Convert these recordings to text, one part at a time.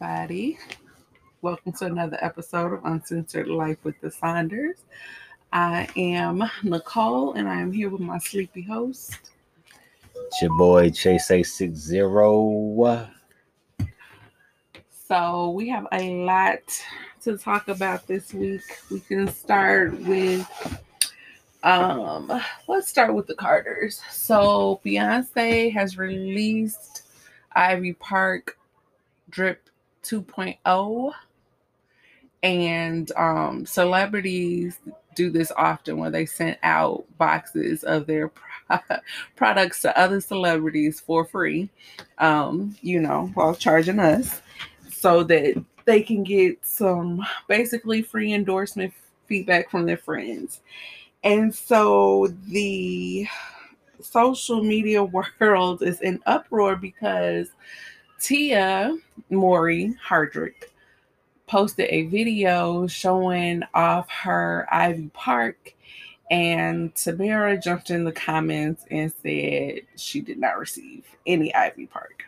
everybody. Welcome to another episode of Uncensored Life with the Saunders. I am Nicole and I am here with my sleepy host. It's your boy Chase A60. So, we have a lot to talk about this week. We can start with um let's start with the Carters. So, Beyonce has released Ivy Park Drip 2.0 and um, celebrities do this often where they send out boxes of their pro- products to other celebrities for free um, you know while charging us so that they can get some basically free endorsement feedback from their friends. And so the social media world is in uproar because Tia Mowry Hardrict posted a video showing off her Ivy Park, and Tamera jumped in the comments and said she did not receive any Ivy Park.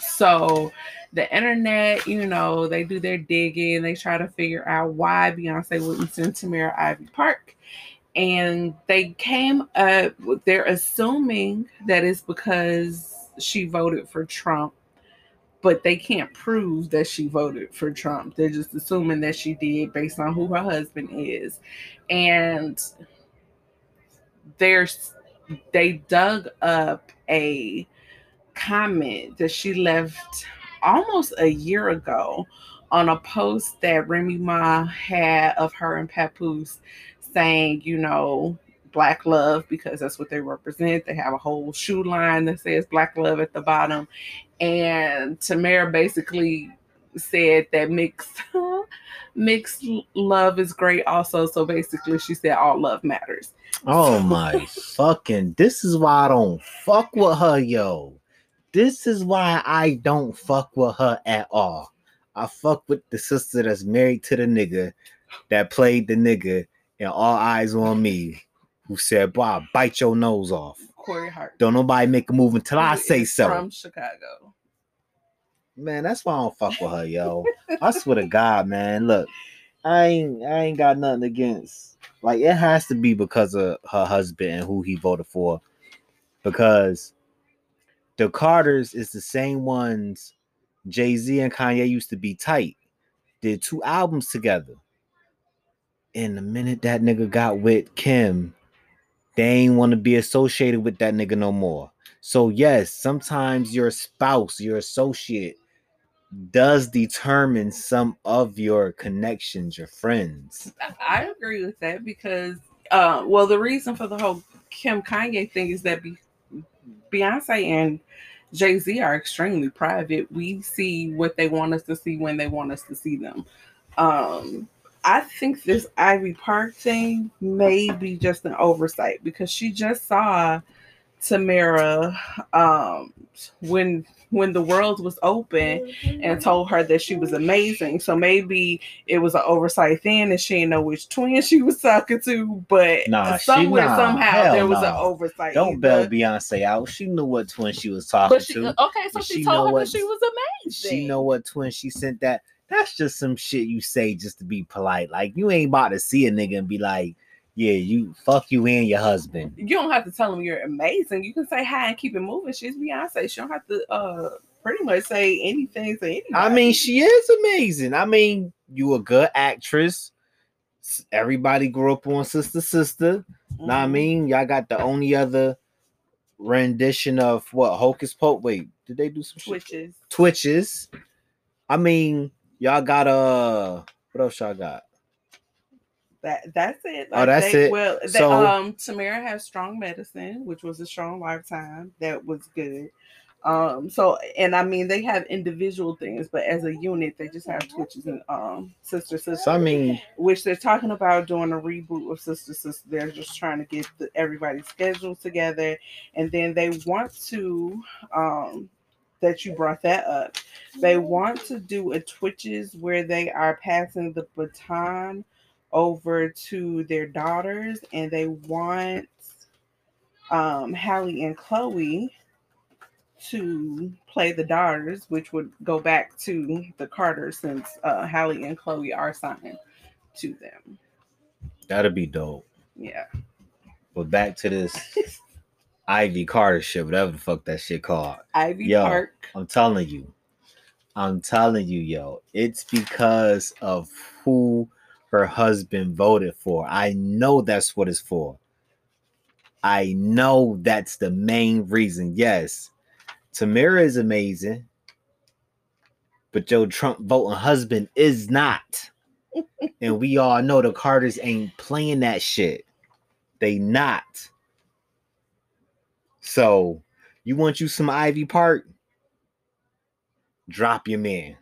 So the internet, you know, they do their digging, they try to figure out why Beyonce wouldn't send Tamera Ivy Park. And they came up, they're assuming that it's because she voted for Trump but they can't prove that she voted for Trump. They're just assuming that she did based on who her husband is. And there's they dug up a comment that she left almost a year ago on a post that Remy Ma had of her and Papoose saying, you know, black love because that's what they represent. They have a whole shoe line that says black love at the bottom. And Tamera basically said that mixed mixed love is great also. So basically she said all love matters. Oh my fucking this is why I don't fuck with her, yo. This is why I don't fuck with her at all. I fuck with the sister that's married to the nigga that played the nigga and all eyes on me who said, "Boy, I'll bite your nose off." Corey Hart. Don't nobody make a move until I say so. From Chicago. Man, that's why I don't fuck with her, yo. I swear to God, man. Look, I ain't I ain't got nothing against like it has to be because of her husband and who he voted for. Because the Carters is the same ones Jay-Z and Kanye used to be tight. Did two albums together. And the minute that nigga got with Kim, they ain't want to be associated with that nigga no more. So yes, sometimes your spouse, your associate, does determine some of your connections, your friends. I agree with that because, uh, well, the reason for the whole Kim Kanye thing is that Be- Beyonce and Jay Z are extremely private. We see what they want us to see when they want us to see them. Um, I think this Ivy Park thing may be just an oversight because she just saw Tamera um, when when the world was open and told her that she was amazing. So maybe it was an oversight then and she didn't know which twin she was talking to, but Nah, somewhere nah, somehow hell there was an oversight. Don't either. bail Beyonce out. She knew what twin she was talking But she, to. okay, so she, she told her what- that she was amazing. She know what twin she sent that. That's just some shit you say just to be polite. Like you ain't about to see a nigga and be like, "Yeah, you fuck you and your husband." you don't have to tell them you're amazing. You can say hi and keep it moving. She's Beyonce. She don't have to uh pretty much say anything to anybody. I mean, she is amazing. I mean, you a good actress. Everybody grew up on Sister Sister. Know what I mean? Y'all got the only other rendition of what Hocus Pocus. Wait, did they do some shit? Twitches. Twitches. I mean, y'all got uh what else y'all got? That that's it. Oh, that's they, it. Well, they, So- um, Tamera has strong medicine, which was a strong lifetime. That was good. Um, so and I mean they have individual things, but as a unit, they just have twitches and um sister sister. So I mean, which they're talking about doing a reboot of Sister Sister. They're just trying to get the, everybody's schedule together, and then they want to. Um, that you brought that up. They want to do a Twitches where they are passing the baton over to their daughters, and they want um, Halle and Chloe to play the daughters, which would go back to the Carter since uh, Halle and Chloe are signed to them. That'd be dope. Yeah. But back to this Ivy Carter shit, whatever the fuck that shit called. Ivy Yo. Park. I'm telling you. I'm telling you, yo. It's because of who her husband voted for. I know that's what it's for. I know that's the main reason. Yes, Tamera is amazing, but Joe Trump voting husband is not. and we all know the Carters ain't playing that shit. They not. So, you want you some Ivy Park? Drop your man.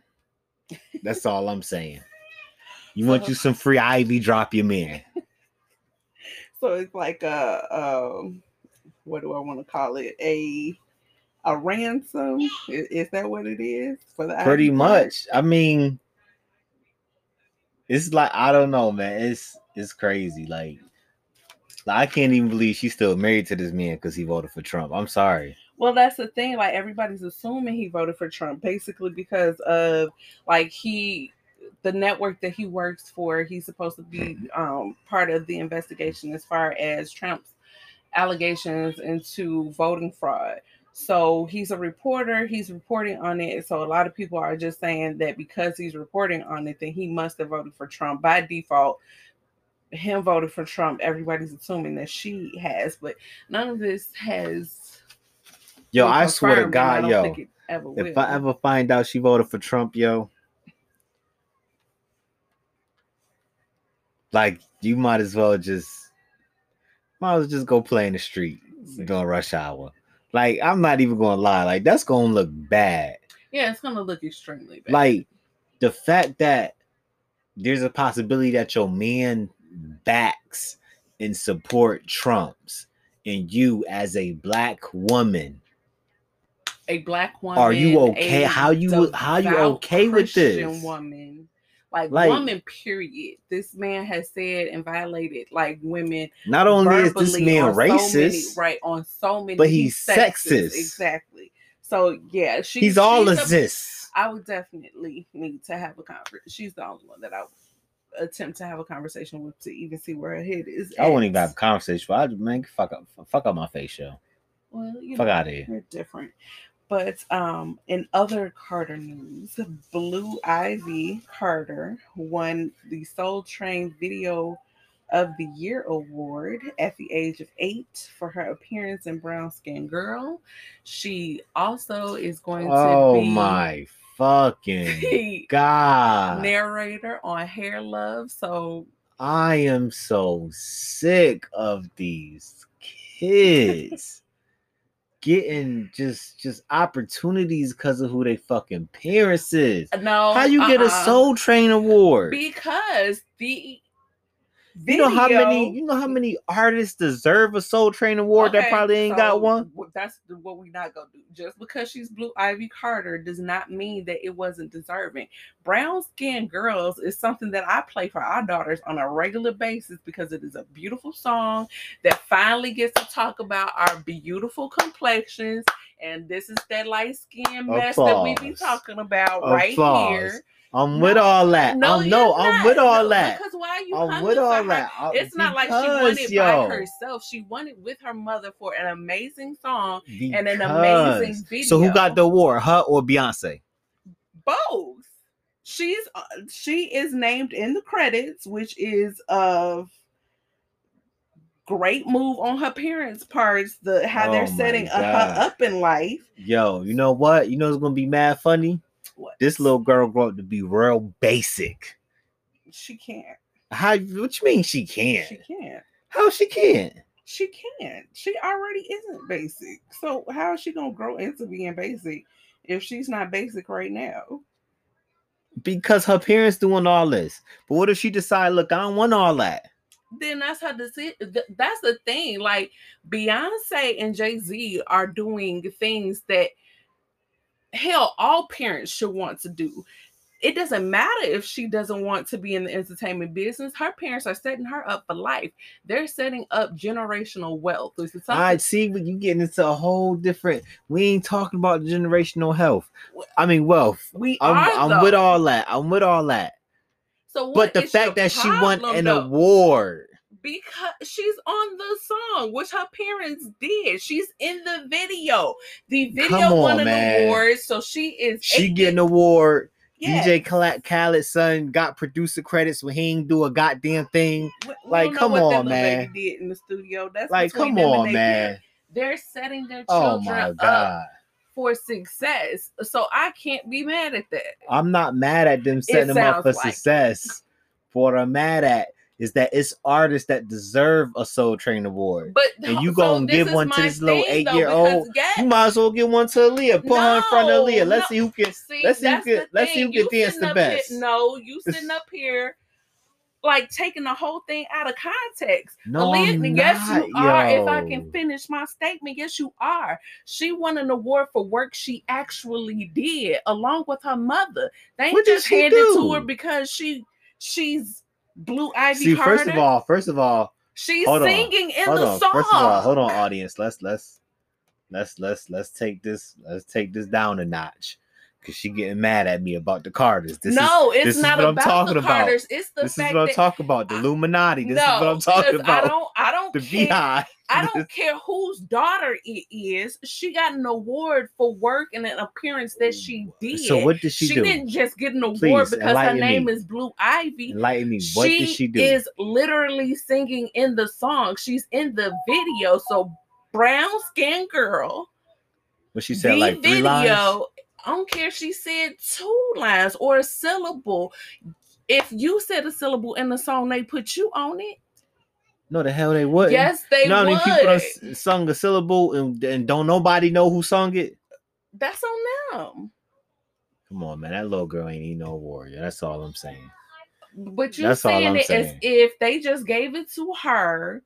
That's all I'm saying. You want you some free Ivy? Drop your man. So it's like a um what do I want to call it? A a ransom? Is, is that what it is for the Pretty much. I mean, it's like I don't know, man. It's it's crazy. Like, like, I can't even believe she's still married to this man because he voted for Trump. I'm sorry. Well, that's the thing. Like everybody's assuming he voted for Trump, basically because of like he, the network that he works for. He's supposed to be um, part of the investigation as far as Trump's allegations into voting fraud. So he's a reporter. He's reporting on it. So a lot of people are just saying that because he's reporting on it, then he must have voted for Trump by default. Him voted for Trump. Everybody's assuming that she has, but none of this has Yo, I swear to I God, don't yo, think it ever if will. I ever find out she voted for Trump, yo, like you might as well just might as well just go play in the street during rush hour. Like I'm not even gonna lie, like that's gonna look bad. yeah, it's gonna look extremely bad. Like the fact that there's a possibility that your man backs and support Trump's and you as a black woman a black woman. Are you okay? How you- how you okay with this? Woman, like, Like- woman. Period. This man has said and violated like women. not only is this man on so many- racist, right? On so many, but he's sexist. Exactly. So yeah, she, he's all of this. I would definitely need to have a conference She's the only one that I would attempt to have a conversation with to even see where her head is. I wouldn't even have a conversation. I man, fuck up, fuck up my face, yo. Well, you Fuck know, out of here. they're different. But um, in other Carter news, Blue Ivy Carter won the Soul Train Video of the Year award at the age of eight for her appearance in Brown Skin Girl. She also is going Oh to be my fucking god! narrator on Hair Love. So I am so sick of these kids getting just just opportunities because of who they fucking parents is. no, How you get a uh-uh. Soul Train award? because the You know how many you know how many artists deserve a Soul Train award that probably ain't so got one? That's what we not gonna do. Just because she's Blue Ivy Carter does not mean that it wasn't deserving. Brown Skin Girls is something that I play for our daughters on a regular basis because it is a beautiful song that finally gets to talk about our beautiful complexions. And this is that light skin mess that we be Applause. talking about right here. I'm with No, all that. No, I'm, no, I'm with all No, that. Because why you I'm with all that. Uh, It's not like she won it yo, by herself. She won it with her mother for an amazing song and an amazing video. So who got the award, her or Beyonce? both? She's uh, she is named in the credits, which is of great move on her parents' parts. The how Oh they're setting her up in life. Yo, you know what? You know it's gonna be mad funny. What This little girl grew up to be real basic. she can't. How? What you mean she can't? She can't. How she can't? She can't. She already isn't basic. So how is she gonna grow into being basic if she's not basic right now? Because her parents doing all this. But what if she decide, look, I don't want all that. Then that's how her decision. That's the thing. Like Beyonce and Jay Z are doing things that hell all parents should want to do. it doesn't matter if she doesn't want to be in the entertainment business. Her parents are setting her up for life. They're setting up generational wealth. This is something- I see, but you getting into a whole different. We ain't talking about generational health. I mean wealth. we I'm, are. I'm though. with all that. I'm with all that. So, what But the fact that she won an though? award. Because she's on the song, which her parents did. She's in the video. The video Come won an man. award, so she is. She getting an award. Yeah. DJ Khaled, Khaled's son got producer credits when he ain't do a goddamn thing. We- we like, come on, man. Did in the studio. That's Like, come on, man. parents. They're setting their Oh children my up for success. So I can't be mad at that. I'm not mad at them setting them up for like it. success. What I'm mad at is that it's artists that deserve a Soul Train award. But And you so gonna give one to this little eight-year-old? because You might as well give one to Aaliyah. Put her in front of No, Aaliyah. Let's no. see who can. See, let's see who can. Let's see who can dance the up here- best. no, you sitting up here like taking the whole thing out of context. No, Aaliyah, yes, you are. If I can finish my statement, yes, you are. She won an award for work she actually did, along with her mother. They What just handed to her because she she's Blue Ivy See, Carter. first of all, first of all, she's hold on, singing in hold the on. song. First of all, hold on, audience. Let's let's let's let's let's take this let's take this down a notch. Cause she getting mad at me about the Carters. This is no, it's is not what I'm about talking the about. Carters. It's the this is fact what I'm talking about. The Illuminati. This no, is what I'm talking about. I don't. I don't the care. VI. I don't care whose daughter it is. She got an award for work and an appearance that she did. So what did she, she do? She didn't just get an award Please, because her name me. is Blue Ivy. Enlighten me. What she did she do? is literally singing in the song. She's in the video. So brown skin girl. what she said, the like three video. I don't care if she said two lines or a syllable. If you said a syllable in the song, they put you on it. No, the hell they wouldn't. Yes, they you know how many would. people sung a syllable and, and don't nobody know who sung it? That's on them. Come on, man. That little girl ain't even no warrior. That's all I'm saying. But you're That's saying it as if they just gave it to her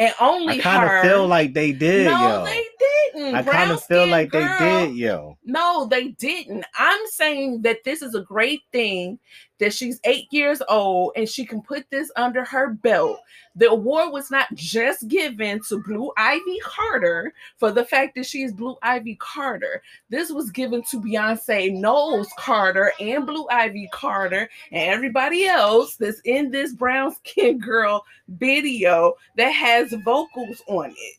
and only I kind of feel like they did, yo. no, yo. they didn't. I kind of feel like girl. they did, yo. No, they didn't. I'm saying that this is a great thing that she's eight years old and she can put this under her belt. The award was not just given to Blue Ivy Carter for the fact that she is Blue Ivy Carter. This was given to Beyonce Knowles Carter and Blue Ivy Carter and everybody else that's in this brown skin girl video that has vocals on it.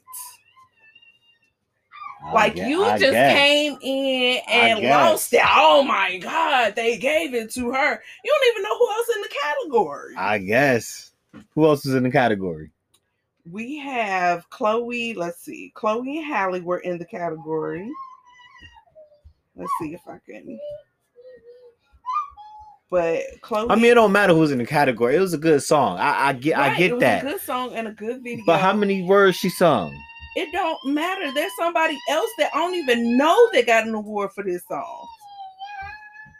I Like gue- you I just guess. came in and lost it. Oh my god, they gave it to her. You don't even know who else in the category. I guess. Who else is in the category? we have Chloe. Let's see, Chloe and Halle were in the category. Let's see if I can. But Chloe, I mean, it don't matter who's in the category. It was a good song. I, I get, I Right, it get was that. A good song and a good video. But how many words she sung? It don't matter. There's somebody else that I don't even know that got an award for this song.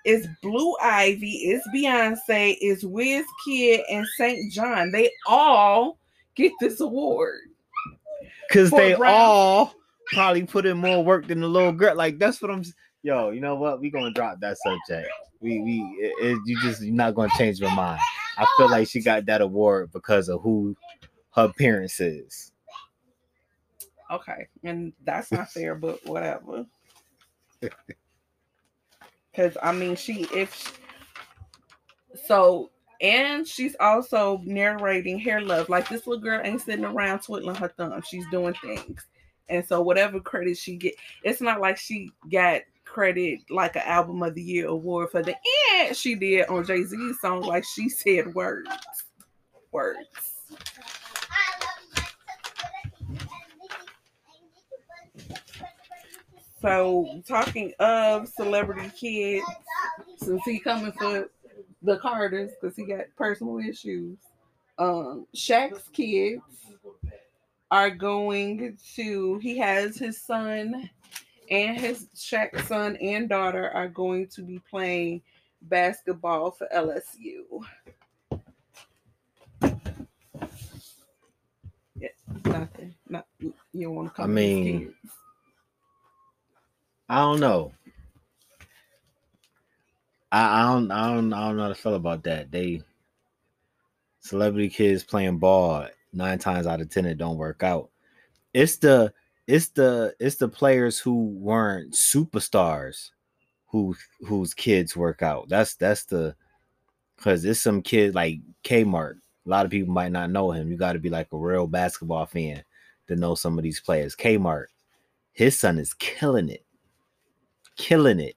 It's Blue Ivy, it's Beyonce, it's Wiz Kid, and St. John. They all get this award. Because they Brown. all probably put in more work than the little girl. Like that's what I'm. Yo, you know what? We gonna drop that subject. We we it, it- you just you're not gonna change my mind. I feel like she got that award because of who her parents is. Okay, and that's not fair, but whatever. Because I mean, she if sh- so, and she's also narrating hair love. Like this little girl ain't sitting around twiddling her thumb. She's doing things, and so whatever credit she get, it's not like she got credit like an album of the year award for the end she did on Jay Z's song. Like she said words, words. So talking of celebrity kids, since he coming for the Carters because he got personal issues, um, Shaq's kids are going to. He has his son and his Shaq's son and daughter are going to be playing basketball for LSU. Yeah, nothing. Not you don't want to come. I mean, kids. I don't know. I, I don't, I don't, I don't know how to feel about that. They celebrity kids playing ball nine times out of ten it don't work out. It's the, it's the, it's the players who weren't superstars, who whose kids work out. That's that's the, because it's some kid like Kmart. A lot of people might not know him. You got to be like a real basketball fan to know some of these players. Kmart, his son is killing it, killing it.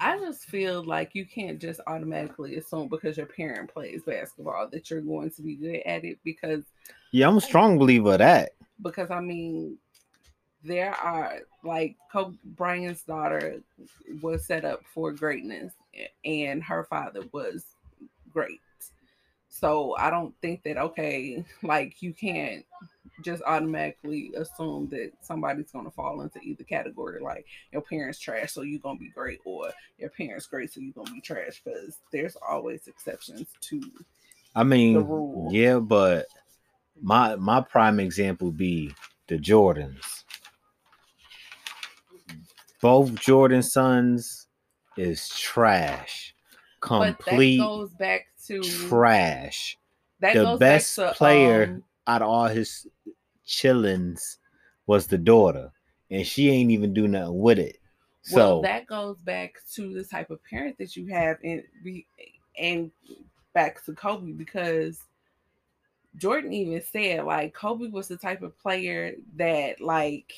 I just feel like you can't just automatically assume because your parent plays basketball that you're going to be good at it because Yeah, I'm a strong believer of that. because I mean there are like Kobe Bryant's daughter was set up for greatness and her father was great. So I don't think that okay, like you can't just automatically assume that somebody's gonna fall into either category, like your parents trash, so you're gonna be great, or your parents great, so you're gonna be trash. Because there's always exceptions to I mean, rule. yeah, but my my prime example be the Jordans. Both Jordan sons is trash, but that complete goes back to trash. that the goes best back to, player um, out of all his chillins was the daughter, and she ain't even do nothing with it. So well, that goes back to the type of parent that you have, and be and back to Kobe because Jordan even said like Kobe was the type of player that like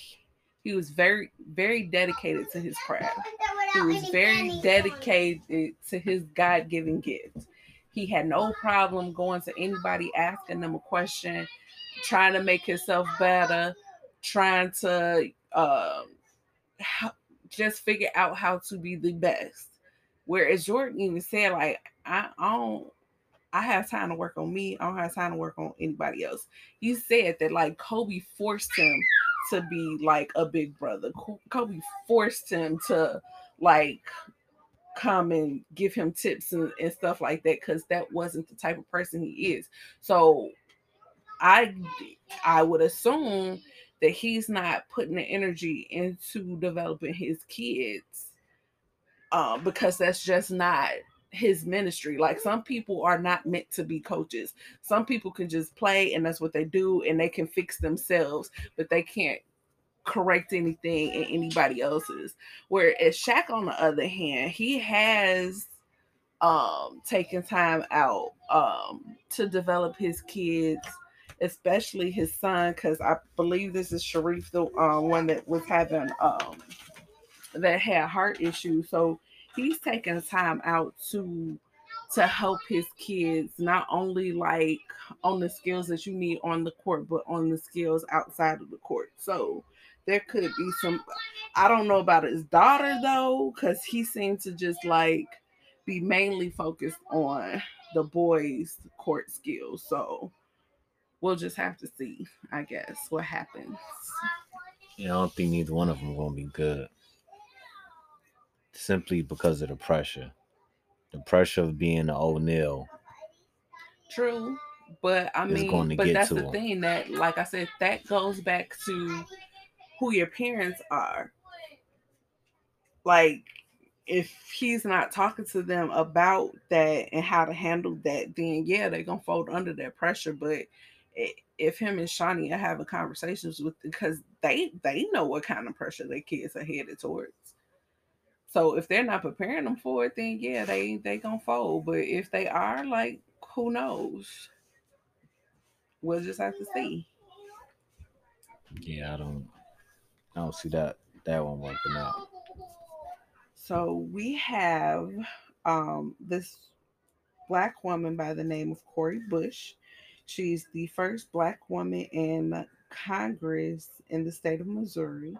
he was very very dedicated to his craft. He was very dedicated to his God given gift. He had no problem going to anybody asking them a question, trying to make himself better, trying to uh, just figure out how to be the best. Whereas Jordan even said, like, I, I don't I have time to work on me. I don't have time to work on anybody else. He said that like Kobe forced him to be like a big brother. Kobe forced him to like come and give him tips and, and stuff like that because that wasn't the type of person he is. So I I would assume that he's not putting the energy into developing his kids uh, because that's just not his ministry. Like some people are not meant to be coaches. Some people can just play and that's what they do and they can fix themselves, but they can't correct anything in anybody else's. Whereas Shaq, on the other hand, he has um taken time out um to develop his kids especially his son because i believe this is Shareef the uh, one that was having um that had heart issues so he's taking time out to to help his kids not only like on the skills that you need on the court but on the skills outside of the court so there could be some i don't know about his daughter though because he seemed to just like be mainly focused on the boys court skills so we'll just have to see i guess what happens yeah, I don't think neither one of them gonna be good. Simply because of the pressure, the pressure of being an O'Neal. True, but I mean, but that's the him. thing that, like I said, that goes back to who your parents are. Like, if he's not talking to them about that and how to handle that, then yeah, they're gonna fold under that pressure. But if him and Shaunie are having conversations with, because they they know what kind of pressure their kids are headed towards. So if they're not preparing them for it, then yeah, they they gonna fold. But if they are, like, who knows? We'll just have to see. Yeah, I don't, I don't see that that one working out. So we have um, this black woman by the name of Cori Bush. She's the first black woman in Congress in the state of Missouri.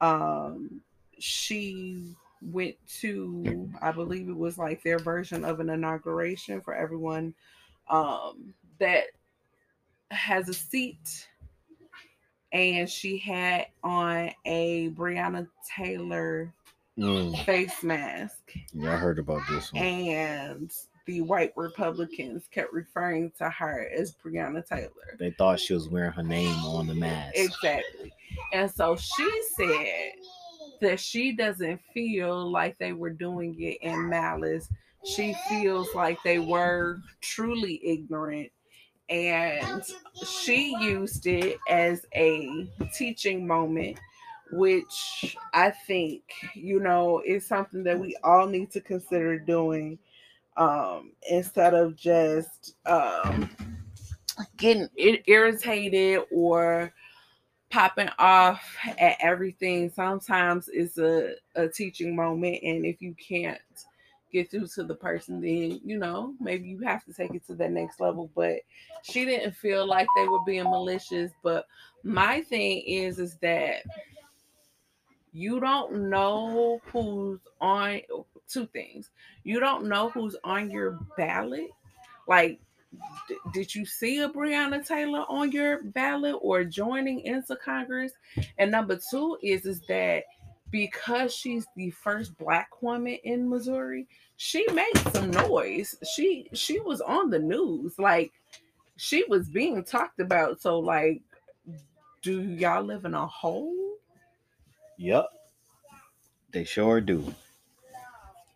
Um, she went to, I believe it was like their version of an inauguration for everyone um, that has a seat. And she had on a Breonna Taylor Mm, face mask yeah, I heard about this one. and the white republicans kept referring to her as breonna taylor They thought she was wearing her name on the mask. exactly and so she said that she doesn't feel like they were doing it in malice. She feels like they were truly ignorant and she used it as a teaching moment which i think you know is something that we all need to consider doing um instead of just um getting irritated or popping off at everything. Sometimes it's a, a teaching moment and if you can't get through to the person, then you know maybe you have to take it to the next level. But she didn't feel like they were being malicious. But my thing is, is that you don't know who's on two things. You don't know who's on your ballot. Like, d- did you see a Breonna Taylor on your ballot or joining into Congress? And number two is is that because she's the first black woman in Missouri, she made some noise. She she was on the news. Like she was being talked about. So like do y'all live in a hole? Yep. They sure do.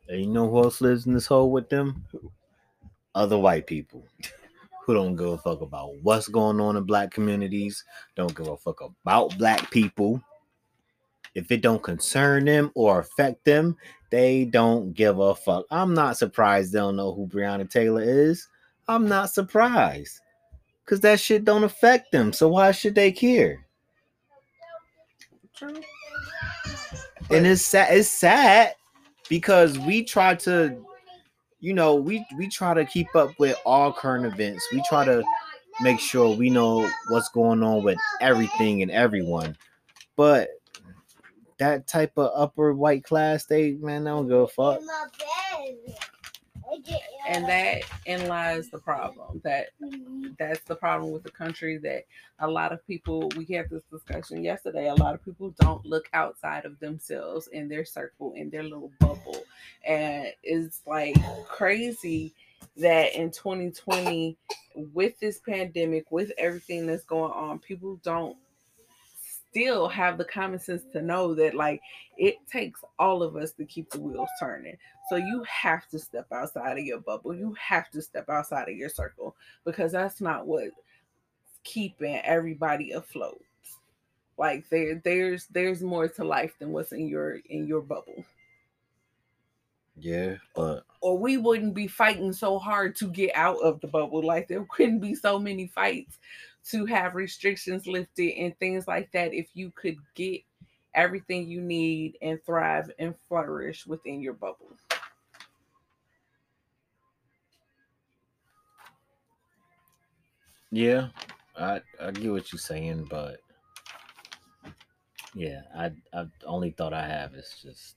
And you know who else lives in this hole with them? Other white people who don't give a fuck about what's going on in black communities, don't give a fuck about black people if it don't concern them or affect them, they don't give a fuck. I'm not surprised they don't know who Breonna Taylor is. I'm not surprised. Cause that shit don't affect them. So why should they care? And it's sad, it's sad because we try to, you know, we we try to keep up with all current events. We try to make sure we know what's going on with everything and everyone. But that type of upper white class, they man, they don't give a fuck. And that in lies the problem. That that's the problem with the country. That a lot of people we had this discussion yesterday. A lot of people don't look outside of themselves in their circle, in their little bubble, and it's like crazy that in 2020 with this pandemic with everything that's going on people don't still have the common sense to know that like it takes all of us to keep the wheels turning. So you have to step outside of your bubble. You have to step outside of your circle because that's not what keeping everybody afloat. Like there there's there's more to life than what's in your in your bubble. Yeah, but or we wouldn't be fighting so hard to get out of the bubble. Like there couldn't be so many fights to have restrictions lifted and things like that if you could get everything you need and thrive and flourish within your bubble. Yeah, I I get what you're saying, but yeah, I I only thought I have is just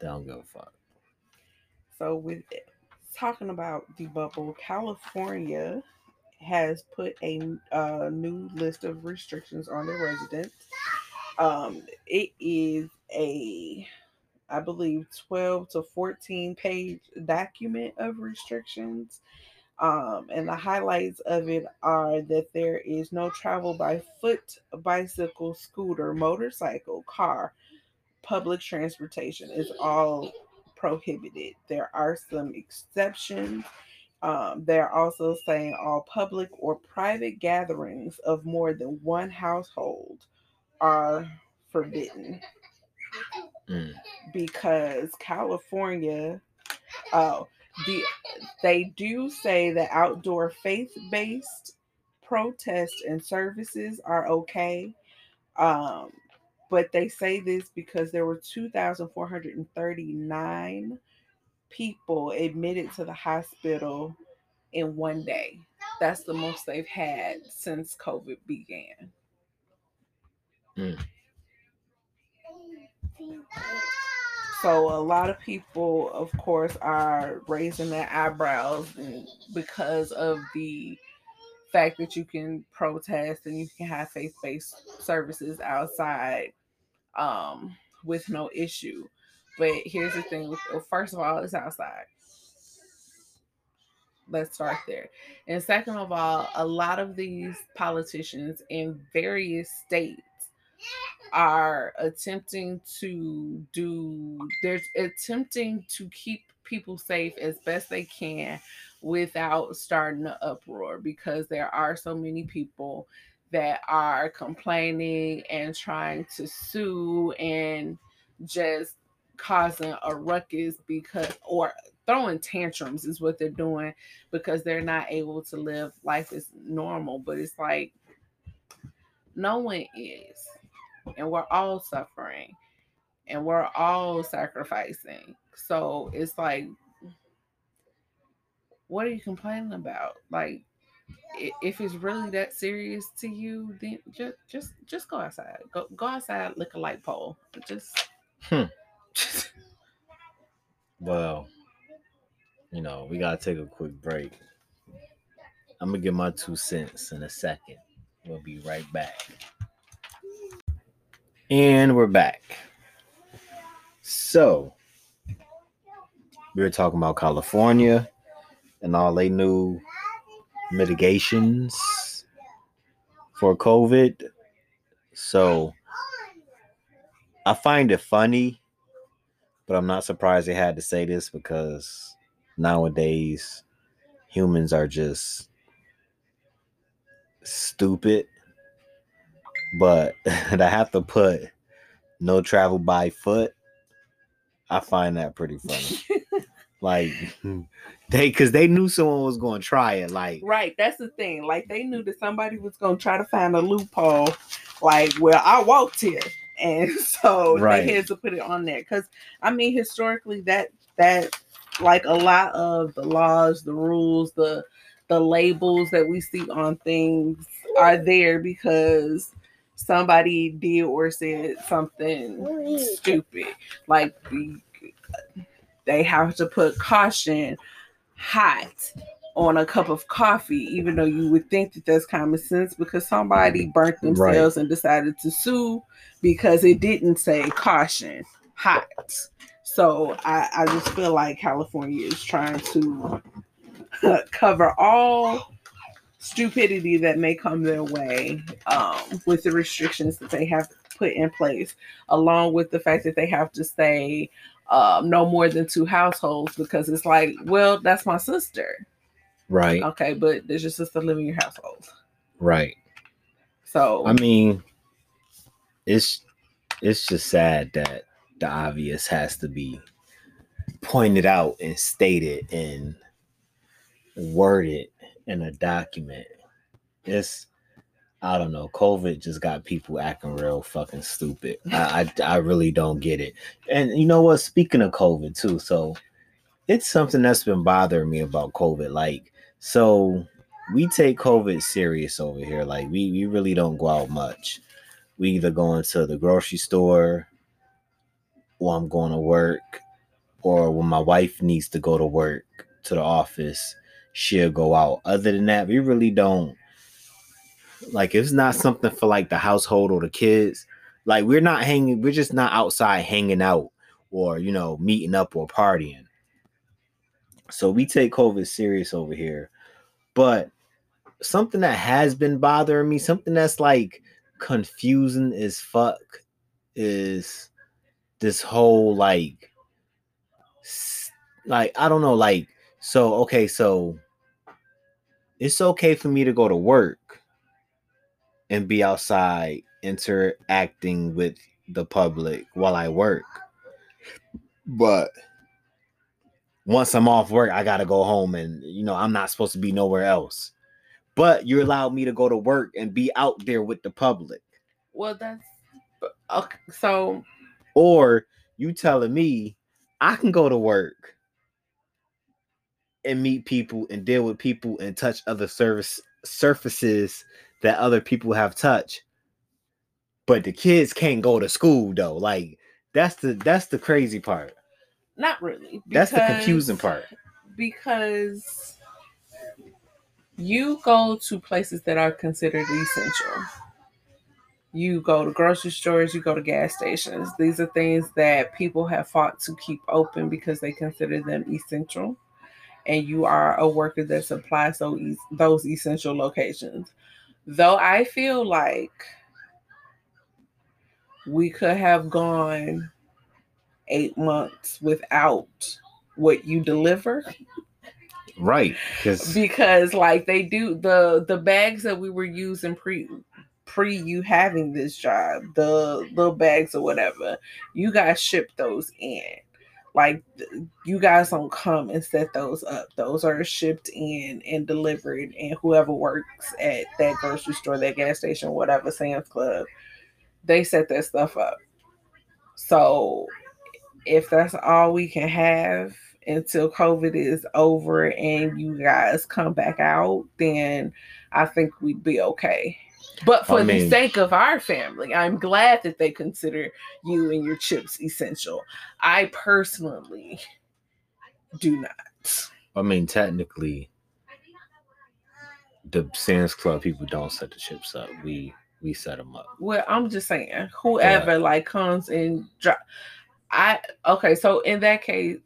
they don't go fuck. So with talking about the bubble, California has put a uh, new list of restrictions on their residents. Um, it is a, I believe, 12 to 14 page document of restrictions. Um, and the highlights of it are that there is no travel by foot, bicycle, scooter, motorcycle, car, public transportation is all prohibited. There are some exceptions um, they're also saying all public or private gatherings of more than one household are forbidden mm. because California, oh, the they do say that outdoor faith-based protests and services are okay. Um, but they say this because there were 2,439 people admitted to the hospital in one day. That's the most they've had since COVID began. Mm. So a lot of people, of course, are raising their eyebrows because of the fact that you can protest and you can have faith-based services outside um, with no issue. But here's the thing: first of all, it's outside. Let's start there. And second of all, a lot of these politicians in various states are attempting to do they're attempting to keep people safe as best they can without starting an uproar because there are so many people that are complaining and trying to sue and just causing a ruckus because or throwing tantrums is what they're doing because they're not able to live life as normal but it's like no one is and we're all suffering and we're all sacrificing. So it's like what are you complaining about? Like if it's really that serious to you then just just just go outside. Go go outside lick a light pole just hmm. well you know we gotta take a quick break. I'm gonna get my two cents in a second. We'll be right back. And we're back. So we were talking about california and all they new mitigations for COVID. So I find it funny, but I'm not surprised they had to say this because nowadays humans are just stupid. But to have to put no travel by foot, I find that pretty funny. like they because they knew someone was going to try it. Like right, that's the thing. Like they knew that somebody was going to try to find a loophole. Like, well, I walked here, and so right. they had to put it on there. Because I mean, historically, that that like a lot of the laws, the rules, the the labels that we see on things are there because somebody did or said something stupid. Like they have to put caution hot on a cup of coffee, even though you would think that that's common sense because somebody burnt themselves right. and decided to sue because it didn't say caution hot. So I, I just feel like California is trying to cover all stupidity that may come their way um, with the restrictions that they have put in place, along with the fact that they have to stay um, no more than two households because it's like, well, that's my sister. Right. Okay, but does your sister live in your household? Right. So I mean, it's it's just sad that the obvious has to be pointed out and stated and worded in a document. It's I don't know. COVID just got people acting real fucking stupid. I, I, I really don't get it. And you know what? Speaking of COVID too, so it's something that's been bothering me about COVID. Like, so we take COVID serious over here. Like, we we really don't go out much. We either go into the grocery store, or I'm going to work, or when my wife needs to go to work to the office, she'll go out. Other than that, we really don't like it's not something for like the household or the kids. Like we're not hanging, we're just not outside hanging out or you know meeting up or partying. So we take COVID serious over here. But something that has been bothering me, something that's like confusing as fuck is this whole like like I don't know like so okay so it's okay for me to go to work and be outside interacting with the public while I work. But once I'm off work, I gotta go home and you know, I'm not supposed to be nowhere else. But you allowed me to go to work and be out there with the public. Well, that's uh, okay. So, or you telling me I can go to work and meet people and deal with people and touch other service surfaces that other people have touched. But the kids can't go to school though. Like that's the that's the crazy part. Not really. Because, that's the confusing part. Because you go to places that are considered essential. You go to grocery stores, you go to gas stations. These are things that people have fought to keep open because they consider them essential. And you are a worker that supplies those, those essential locations. Though I feel like we could have gone eight months without what you deliver. Right. Because because like they do the the bags that we were using pre pre you having this job the little bags or whatever you guys ship those in. Like you guys don't come and set those up. Those are shipped in and delivered and whoever works at that grocery store that gas station whatever sam's club they set that stuff up. So if that's all we can have until COVID is over and you guys come back out, then I think we'd be okay. But for I the sake of our family, I'm glad that they consider you and your chips essential. I personally do not. I mean, technically, the Sam's Club people don't set the chips up. We we set them up. Well, I'm just saying, whoever like comes and drop. I okay, so in that case,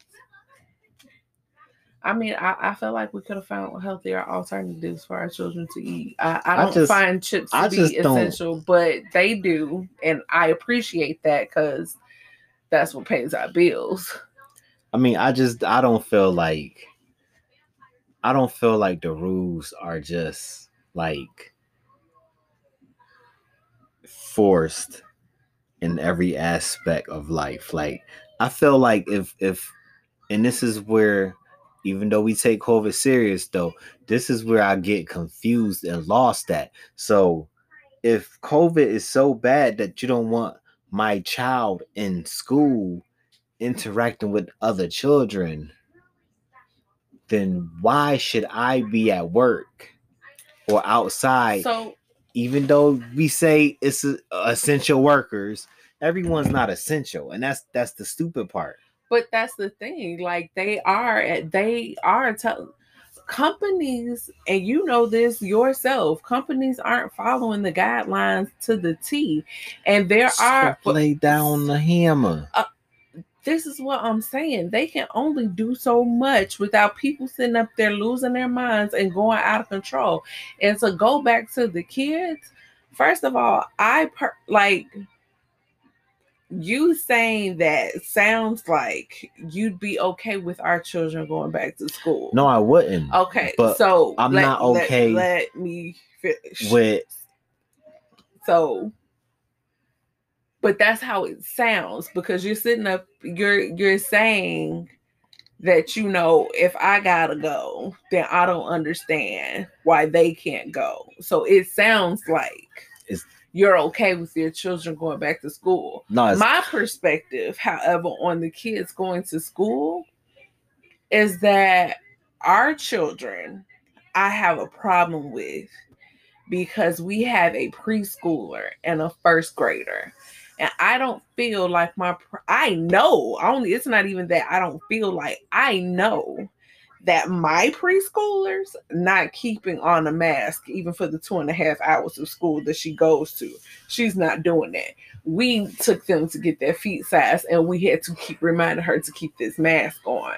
I mean, I, I feel like we could have found healthier alternatives for our children to eat. I, I I don't just- find chips to I be just don't- essential, but they do, and I appreciate that because that's what pays our bills. I mean, I just I don't feel like I don't feel like the rules are just like forced in every aspect of life. Like I feel like if if and this is where even though we take COVID serious though, this is where I get confused and lost at. So if COVID is so bad that you don't want my child in school interacting with other children, then why should I be at work or outside? So Even though we say it's uh, essential workers, everyone's not essential, and that's that's the stupid part. But that's the thing. Like they are, they are companies, and you know this yourself. Companies aren't following the guidelines to the T, and there are. Lay down the hammer. This is what I'm saying. They can only do so much without people sitting up there losing their minds and going out of control. And to go back to the kids, first of all, I per- like you saying that sounds like you'd be okay with our children going back to school. No, I wouldn't. Okay, but so I'm let- not let- okay Let, me finish. With so, but that's how it sounds because you're sitting up. You're you're saying that you know if I gotta go, then I don't understand why they can't go. So it sounds like It's- you're okay with your children going back to school. no, My perspective, however, on the kids going to school is that our children, I have a problem with because we have a preschooler and a first grader. And I don't feel like my, I know, only it's not even that I don't feel like, I know that my preschoolers not keeping on a mask even for the two and a half hours of school that she goes to. She's not doing that we took them to get their feet sized and we had to keep reminding her to keep this mask on.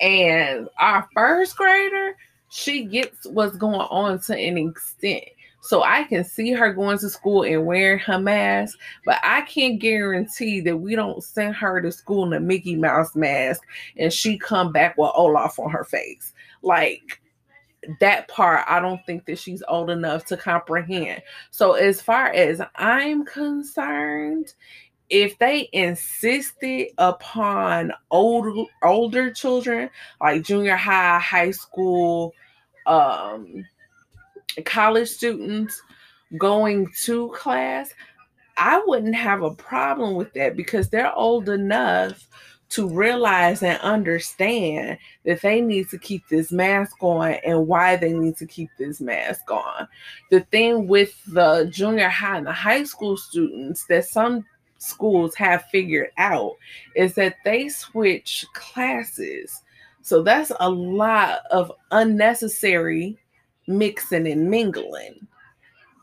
And our first grader, she gets what's going on to an extent. So I can see her going to school and wearing her mask, but I can't guarantee that we don't send her to school in a Mickey Mouse mask and she come back with Olaf on her face. Like that part, I don't think that she's old enough to comprehend. So as far as I'm concerned, if they insisted upon old older children like junior high, high school, um college students going to class, I wouldn't have a problem with that because they're old enough to realize and understand that they need to keep this mask on and why they need to keep this mask on. The thing with the junior high and the high school students that some schools have figured out is that they switch classes. So that's a lot of unnecessary mixing and mingling.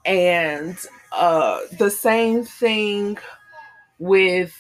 And uh, the same thing with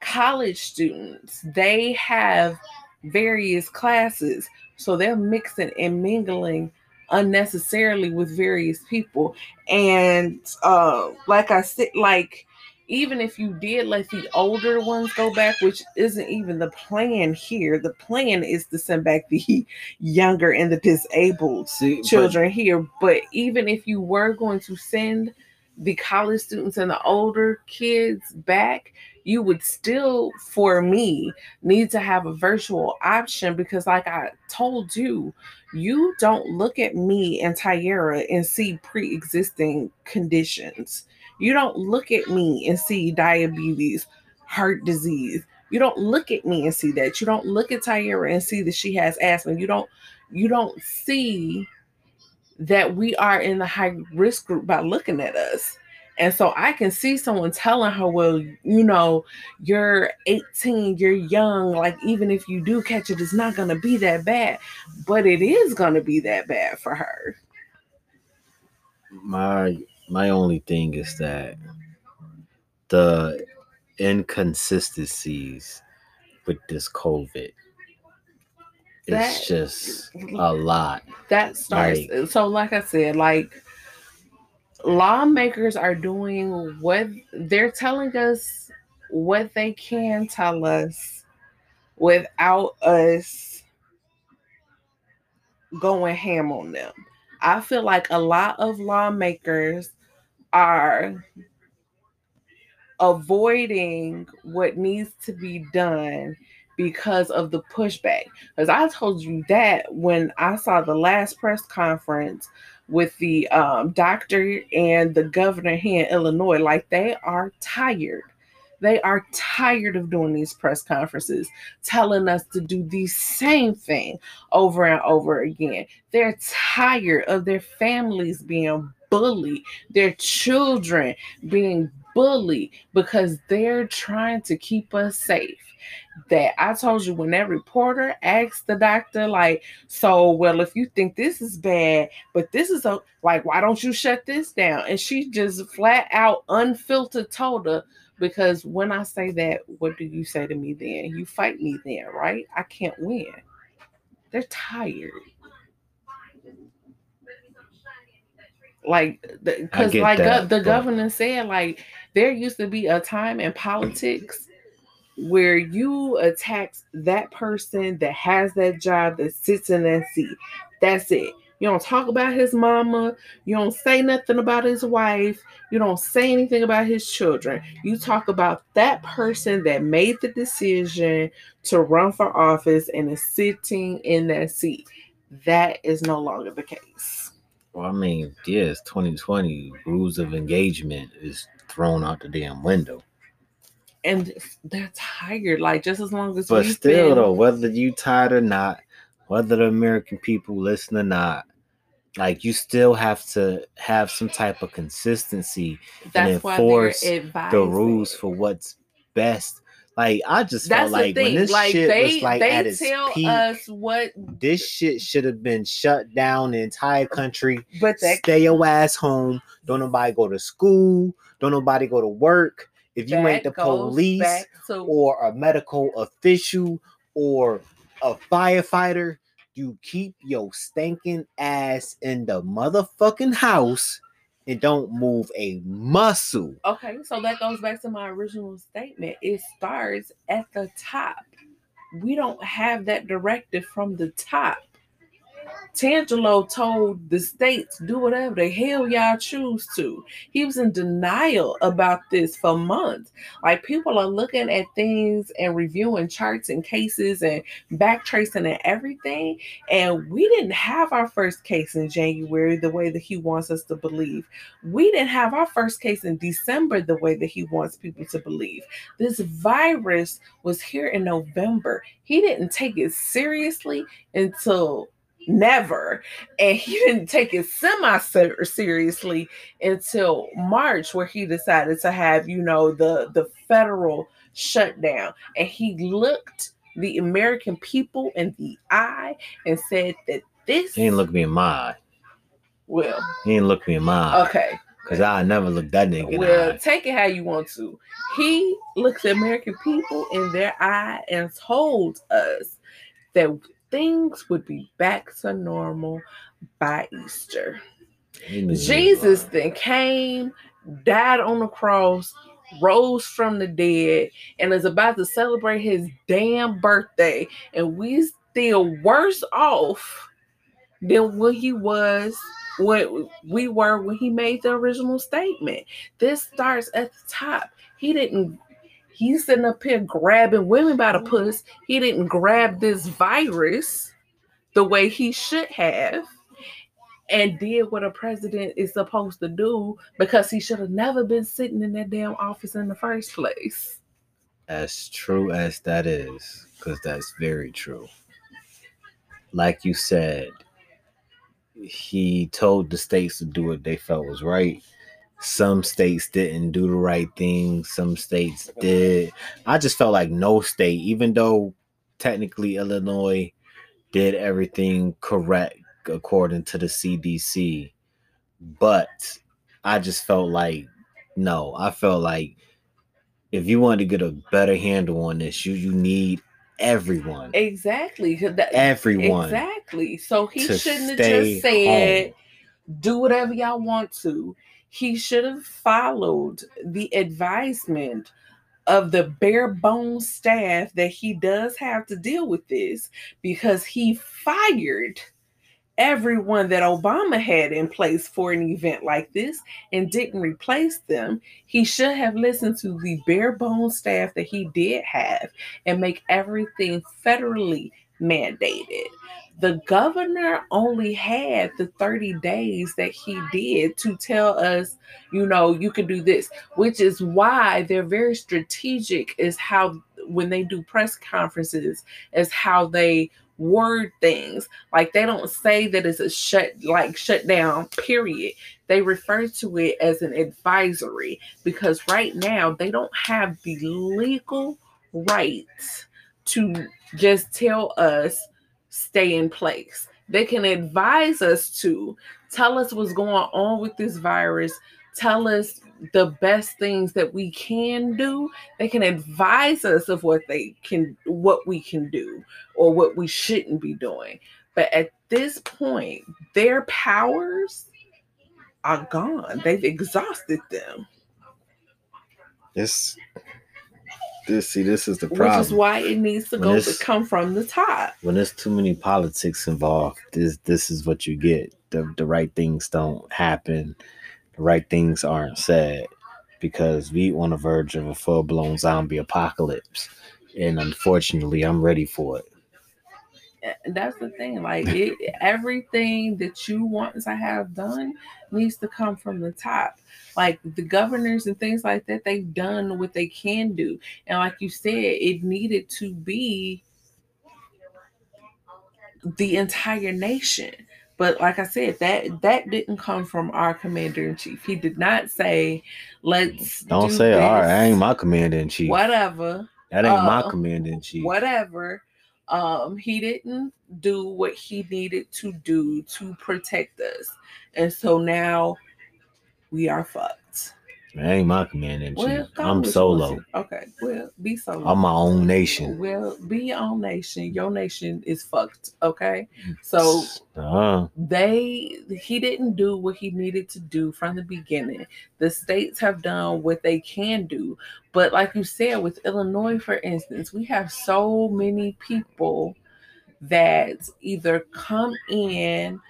college students, they have various classes, so they're mixing and mingling unnecessarily with various people. And uh, like I said, like even if you did let the older ones go back, which isn't even the plan here, the plan is to send back the younger and the disabled See, children here. But even if you were going to send the college students and the older kids back, you would still, for me, need to have a virtual option because, like I told you, you don't look at me and Tyara and see pre existing conditions. You don't look at me and see diabetes, heart disease. You don't look at me and see that. You don't look at Tyara and see that she has asthma. You don't you don't see that we are in the high risk group by looking at us. And so I can see someone telling her, well, you know, you're 18, you're young. Like, even if you do catch it, it's not going to be that bad. But it is going to be that bad for her. my my only thing is that the inconsistencies with this COVID That- it's just a lot. That starts. Like- so, like I said, like, lawmakers are doing what they're telling us what they can tell us without us going ham on them. I feel like a lot of lawmakers are avoiding what needs to be done because of the pushback. Because I told you that when I saw the last press conference with the um, doctor and the governor here in Illinois, like they are tired. They are tired of doing these press conferences, telling us to do the same thing over and over again. They're tired of their families being bullied, their children being bullied because they're trying to keep us safe. That I told you when that reporter asked the doctor, like, so, well, if you think this is bad, but this is a like, why don't you shut this down? And she just flat out, unfiltered, told her, because when I say that, what do you say to me then? You fight me then, right? I can't win. They're tired. Like, because like that, gov- the governor said, like, there used to be a time in politics where you attack that person that has that job that sits in that seat. That's it. You don't talk about his mama. You don't say nothing about his wife. You don't say anything about his children. You talk about that person that made the decision to run for office and is sitting in that seat. That is no longer the case. Well, I mean, yes, 2020 rules of engagement is thrown out the damn window. And they're tired. Like just as long as But still, been- though, whether you tired or not, whether the American people listen or not, like you still have to have some type of consistency, that's why enforce the rules for what's best. Like I just That's felt like when this Like shit they was like at they its tell peak, us what, this shit should have been shut down. The entire country, but that stay your ass home. Don't nobody go to school. Don't nobody go to work. If you ain't the police to or a medical official or a firefighter, you keep your stinking ass in the motherfucking house and don't move a muscle. Okay, so that goes back to my original statement. It starts at the top. We don't have that directive from the top. Tangelo told the states, do whatever the hell y'all choose to. He was in denial about this for months. Like people are looking at things and reviewing charts and cases and backtracing and everything. And we didn't have our first case in January the way that he wants us to believe. We didn't have our first case in December the way that he wants people to believe. This virus was here in November. He didn't take it seriously until never. And he didn't take it semi seriously until March, where he decided to have, you know, the, the federal shutdown. And he looked the American people in the eye and said that this He ain't look me in my eye. well, He ain't look me in my eye. okay. Cause I never looked that nigga Well, take it how you want to. He looked the American people in their eye and told us that things would be back to normal by Easter. He knew he was Jesus then came, died on the cross, rose from the dead and is about to celebrate his damn birthday, and we still worse off than what he was what we were when he made the original statement. This starts at the top. He didn't he's sitting up here grabbing women by the mm-hmm. puss. He didn't grab this virus the way he should have and did what a president is supposed to do because he should have never been sitting in that damn office in the first place. As true as that is, because that's very true. Like you said, he told the states to do what they felt was right. Some states didn't do the right thing, some states did. I just felt like no state, even though technically Illinois did everything correct according to the CDC, but I just felt like no, I felt like if you want to get a better handle on this, you you need everyone. Exactly. That, everyone. Exactly. So he shouldn't have just said, home. do whatever y'all want to. He should have followed the advisement of the bare bones staff that he does have to deal with this because he fired everyone that Obama had in place for an event like this and didn't replace them, he should have listened to the bare bones staff that he did have and make everything federally mandated. The governor only had the 30 days that he did to tell us, you know, you can do this, which is why they're very strategic, is how when they do press conferences, is how they word things. Like they don't say that it's a shut like shutdown period. They refer to it as an advisory because right now they don't have the legal rights to just tell us stay in place. They can advise us to tell us what's going on with this virus, tell us the best things that we can do. They can advise us of what they can what we can do or what we shouldn't be doing. But at this point their powers are gone. They've exhausted them. This this see this is the problem which is why it needs to when go to come from the top when there's too many politics involved this this is what you get the, the right things don't happen the right things aren't said because we on the verge of a full blown zombie apocalypse. And unfortunately, I'm ready for it. That's the thing. Like it, everything that you want to have done needs to come from the top. Like the governors and things like that, they've done what they can do. And like you said, it needed to be the entire nation. But like I said, that that didn't come from our commander in chief. He did not say, "Let's don't do say this. all right." I ain't my commander in chief. Whatever. That ain't uh, my commander in chief. Whatever. Um, he didn't do what he needed to do to protect us, and so now we are fucked. I ain't my commander in chief. I'm solo. Okay, well, be solo. I'm my own nation. Well, be your own nation. Your nation is fucked. Okay, so uh-huh. they he didn't do what he needed to do from the beginning. The states have done what they can do, but like you said, with Illinois, for instance, we have so many people that either come in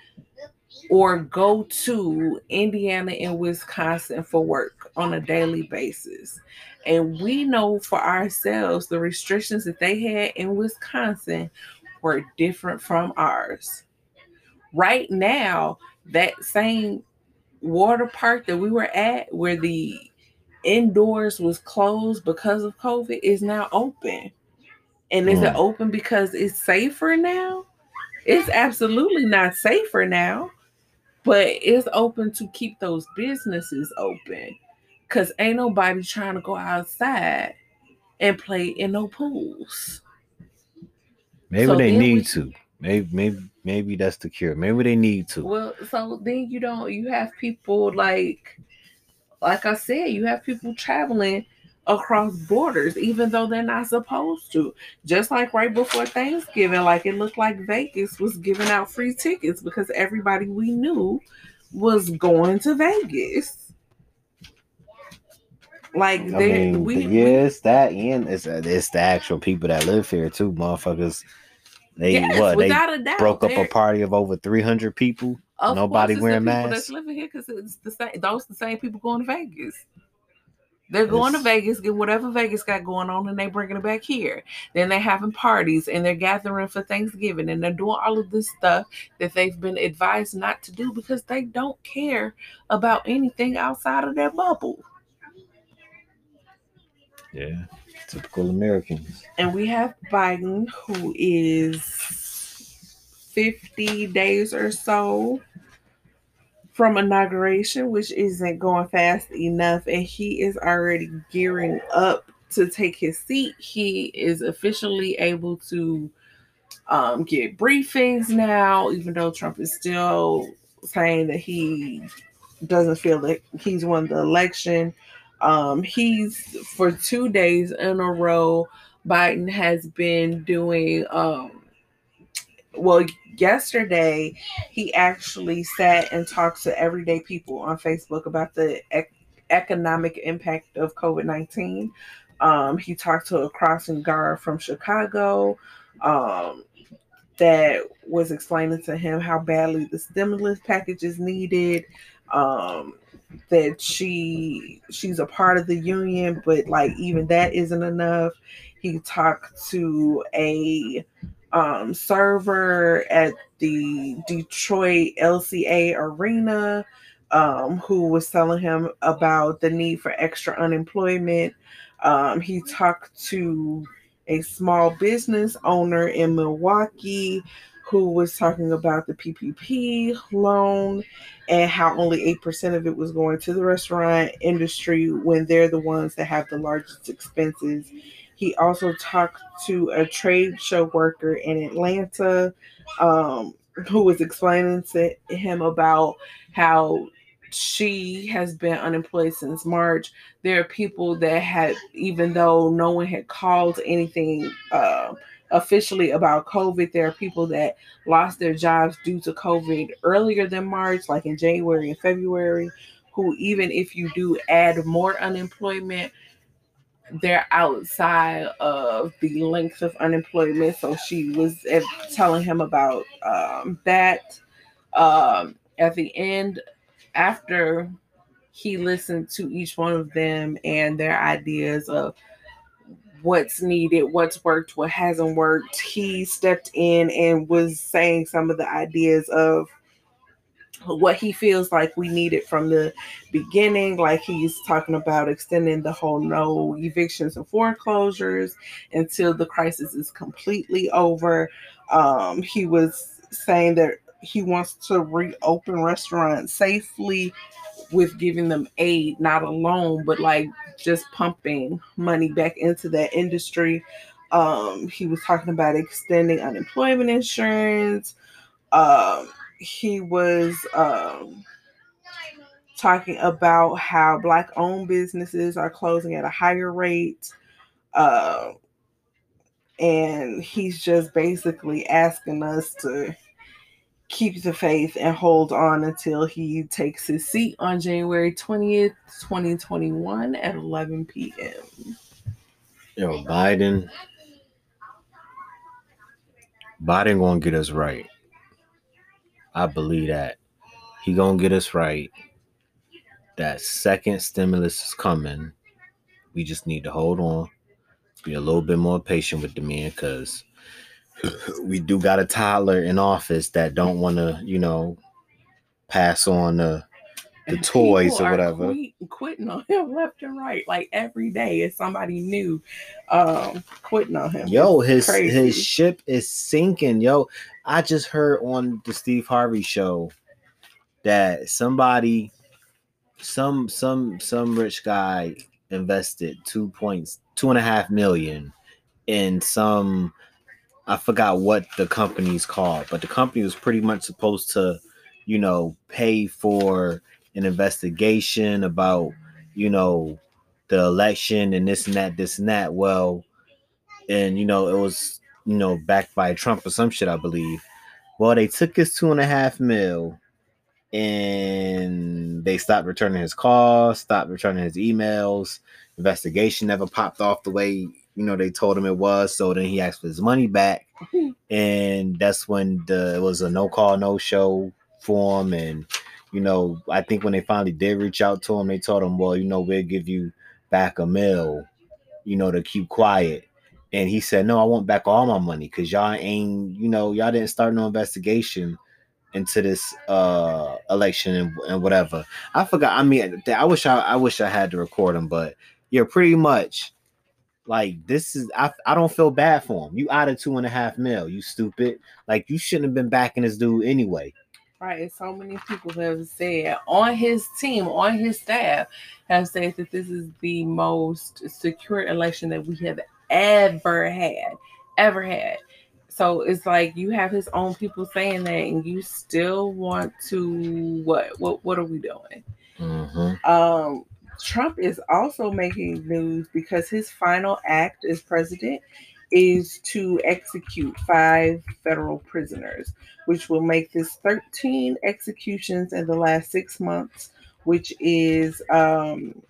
or go to Indiana and Wisconsin for work on a daily basis. And we know for ourselves the restrictions that they had in Wisconsin were different from ours. Right now, that same water park that we were at where the indoors was closed because of COVID is now open. And is mm. it open because it's safer now? It's absolutely not safer now but it's open to keep those businesses open because ain't nobody trying to go outside and play in no pools. Maybe so they need we, to. Maybe maybe maybe that's the cure. Maybe they need to. Well, so then you don't you have people like like I said, you have people traveling across borders, even though they're not supposed to. Just like right before Thanksgiving, like it looked like Vegas was giving out free tickets because everybody we knew was going to Vegas. Like I mean, we, the- we- yeah, it's that, and it's it's the actual people that live here too, motherfuckers. They yes, what they doubt, broke up a party of over three hundred people. Nobody wearing masks? That's living here because it's the same. Those the same people going to Vegas. They're going It's- to Vegas, get whatever Vegas got going on, and they bringing it back here. Then they're having parties and they're gathering for Thanksgiving, and they're doing all of this stuff that they've been advised not to do because they don't care about anything outside of their bubble. Yeah, typical Americans. And we have Biden, who is 50 days or so from inauguration, which isn't going fast enough. And he is already gearing up to take his seat. He is officially able to um, get briefings now, even though Trump is still saying that he doesn't feel that he's won the election. Um, he's for two days in a row. Biden has been doing. Um, well, yesterday he actually sat and talked to everyday people on Facebook about the ec- economic impact of COVID nineteen. Um, he talked to a crossing guard from Chicago um, that was explaining to him how badly the stimulus package is needed. Um, that she she's a part of the union, but like even that isn't enough. He talked to a um, server at the Detroit LCA Arena um, who was telling him about the need for extra unemployment. Um, he talked to a small business owner in Milwaukee who was talking about the PPP loan and how only 8% of it was going to the restaurant industry when they're the ones that have the largest expenses. He also talked to a trade show worker in Atlanta um, who was explaining to him about how she has been unemployed since March. There are people that had, even though no one had called anything uh, officially about COVID, there are people that lost their jobs due to COVID earlier than March, like in January and February, who, even if you do add more unemployment, they're outside of the length of unemployment. So she was telling him about um, that. Um, at the end, after he listened to each one of them and their ideas of what's needed, what's worked, what hasn't worked, he stepped in and was saying some of the ideas of what he feels like we needed from the beginning. Like he's talking about extending the whole no evictions and foreclosures until the crisis is completely over. Um, he was saying that he wants to reopen restaurants safely with giving them aid, not a loan, but like just pumping money back into that industry. Um, he was talking about extending unemployment insurance. Um, he was um, talking about how black owned businesses are closing at a higher rate. Uh, and he's just basically asking us to keep the faith and hold on until he takes his seat on January 20th, 2021 at 11 p.m. Yo, Biden. Biden gonna get us right. I believe that. He gonna get us right. That second stimulus is coming. We just need to hold on. Be a little bit more patient with the man because we do got a toddler in office that don't want to, you know, pass on the the And toys or whatever. quit- quitting on him left and right. Like every day is somebody new um, quitting on him. Yo, It's his crazy. his ship is sinking. Yo, I just heard on the Steve Harvey show that somebody, some some some rich guy invested two points two and a half million in some I forgot what the company's called, but the company was pretty much supposed to, you know, pay for an investigation about, you know, the election and this and that, this and that. Well, and you know, it was, you know, backed by Trump or some shit, I believe. Well, they took his two and a half mil and they stopped returning his calls, stopped returning his emails. investigation never popped off the way you know they told him it was. So then he asked for his money back, and that's when the it was a no call no show for him. And you know, I think when they finally did reach out to him, they told him, well, you know, we'll give you back a mill, you know, to keep quiet. And he said, no, I want back all my money because y'all ain't, you know, y'all didn't start no investigation into this uh election and, and whatever. I forgot. I mean, I wish I I wish I had to record him, but you're pretty much like this is I, I don't feel bad for him. You out of two and a half mil, you stupid. Like you shouldn't have been backing this dude anyway. Right. So many people have said on his team, on his staff, have said that this is the most secure election that we have ever had. Ever had. So it's like you have his own people saying that, and you still want to what? What? What are we doing? Mm-hmm. Um, Trump is also making news because his final act as president is to execute five federal prisoners, which will make this 13 executions in the last six months, which is um,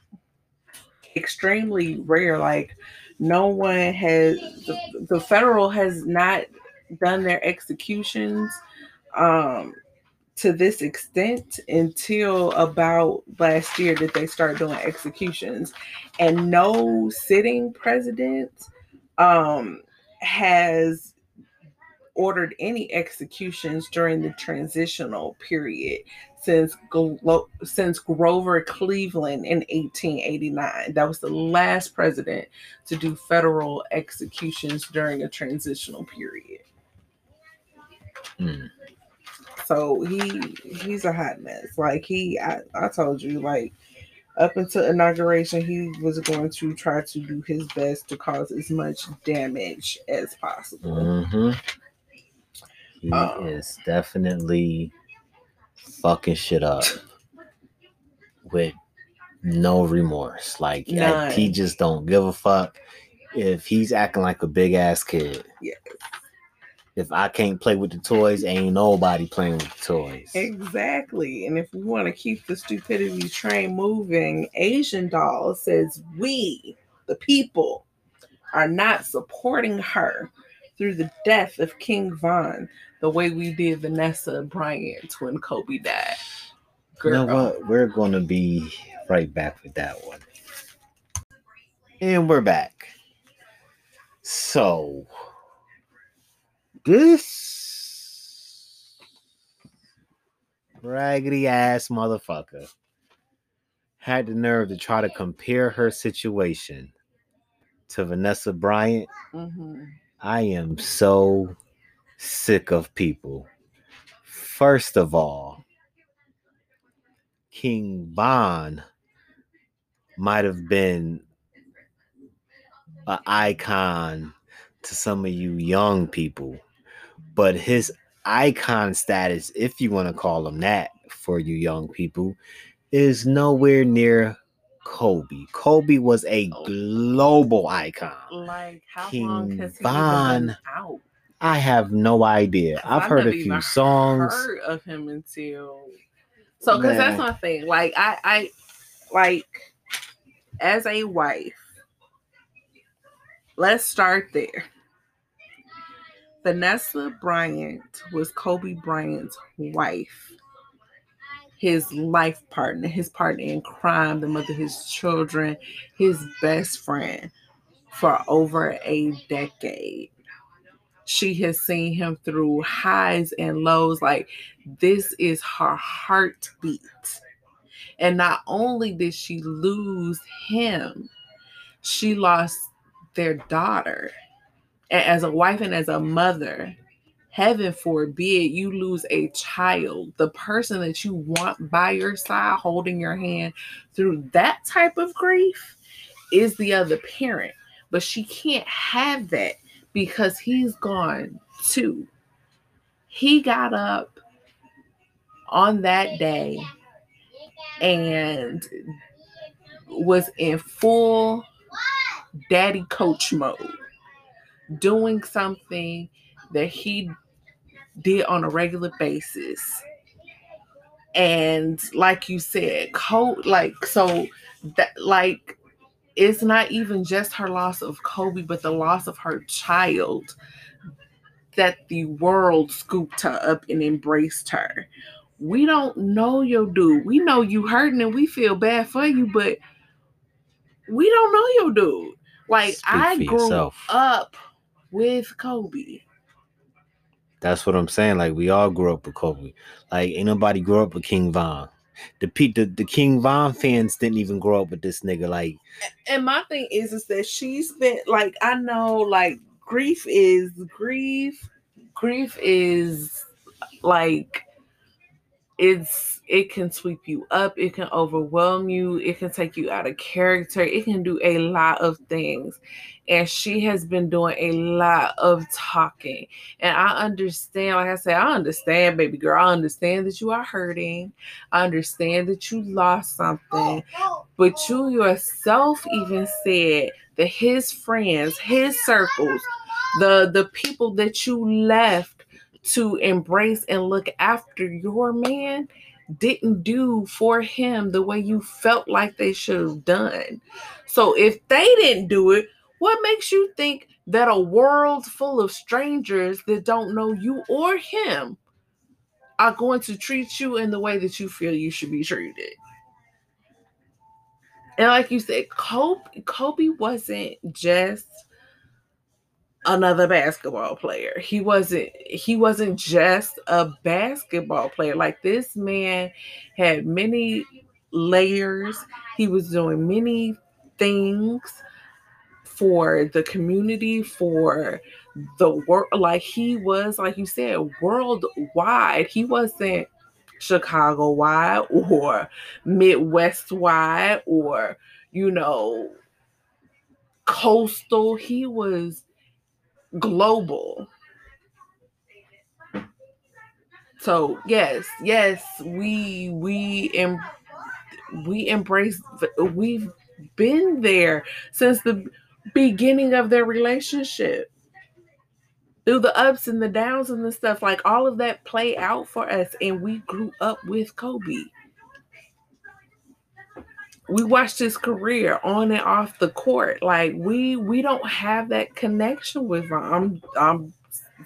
extremely rare. Like, no one has, the, the federal has not done their executions um, to this extent until about last year that they started doing executions. And no sitting president um, has ordered any executions during the transitional period since Glo- since Grover Cleveland in 1889. That was the last president to do federal executions during a transitional period. Mm. So he he's a hot mess. Like he I, I told you, like up until inauguration, he was going to try to do his best to cause as much damage as possible. Mm-hmm. He Um, is definitely fucking shit up with no remorse. Like I- he just don't give a fuck if he's acting like a big ass kid. Yes. If I can't play with the toys, ain't nobody playing with the toys. Exactly. And if we want to keep the stupidity train moving, Asian Doll says we, the people, are not supporting her through the death of King Von the way we did Vanessa Bryant when Kobe died. You know Girl. what? We're gonna be right back with that one. And we're back. So this raggedy ass motherfucker had the nerve to try to compare her situation to Vanessa Bryant. Mhm. I am so sick of people. First of all, King Von might have been an icon to some of you young people, but his icon status, if you want to call him that for you young people, is nowhere near Kobe. Kobe was a oh. global icon. Like, how King long has he Von been out? I have no idea. I've heard a few songs. Heard of him until so because that's my thing. Like I, I like as a wife. Let's start there. Vanessa Bryant was Kobe Bryant's wife, his life partner, his partner in crime, the mother of his children, his best friend for over a decade she has seen him through highs and lows. Like this is her heartbeat. And not only did she lose him, she lost their daughter. As a wife and as a mother, heaven forbid you lose a child, the person that you want by your side, holding your hand through that type of grief is the other parent. But she can't have that because he's gone too. He got up on that day and was in full daddy coach mode, doing something that he did on a regular basis. And like you said, coach like so that like it's not even just her loss of Kobe, but the loss of her child that the world scooped her up and embraced her. We don't know your dude. We know you hurting and we feel bad for you, but we don't know your dude. Like Speak I grew yourself. up with Kobe. That's what I'm saying. Like we all grew up with Kobe. Like ain't nobody grew up with King Von. The pe- the, the King Von fans didn't even grow up with this nigga. Like And my thing is, is that she's been like, I know, like grief is grief. Grief is like it's it can sweep you up, it can overwhelm you, it can take you out of character, it can do a lot of things. And she has been doing a lot of talking. And I understand, like I said, I understand, baby girl. I understand that you are hurting. I understand that you lost something. But you yourself even said that his friends, his circles, the the people that you left to embrace and look after your man didn't do for him the way you felt like they should have done. So if they didn't do it, what makes you think that a world full of strangers that don't know you or him are going to treat you in the way that you feel you should be treated? And like you said, Kobe, Kobe wasn't just another basketball player. He wasn't he wasn't just a basketball player. Like this man had many layers. He was doing many things for the community, for the world. Like he was, like you said, worldwide. He wasn't Chicago wide or Midwest wide or, you know, coastal. He was global. So yes, yes, we we em- we embrace. We've been there since the beginning of their relationship. Through the ups and the downs and the stuff, like all of that play out for us, and we grew up with Kobe. We watched his career on and off the court. Like we we don't have that connection with him. I'm I'm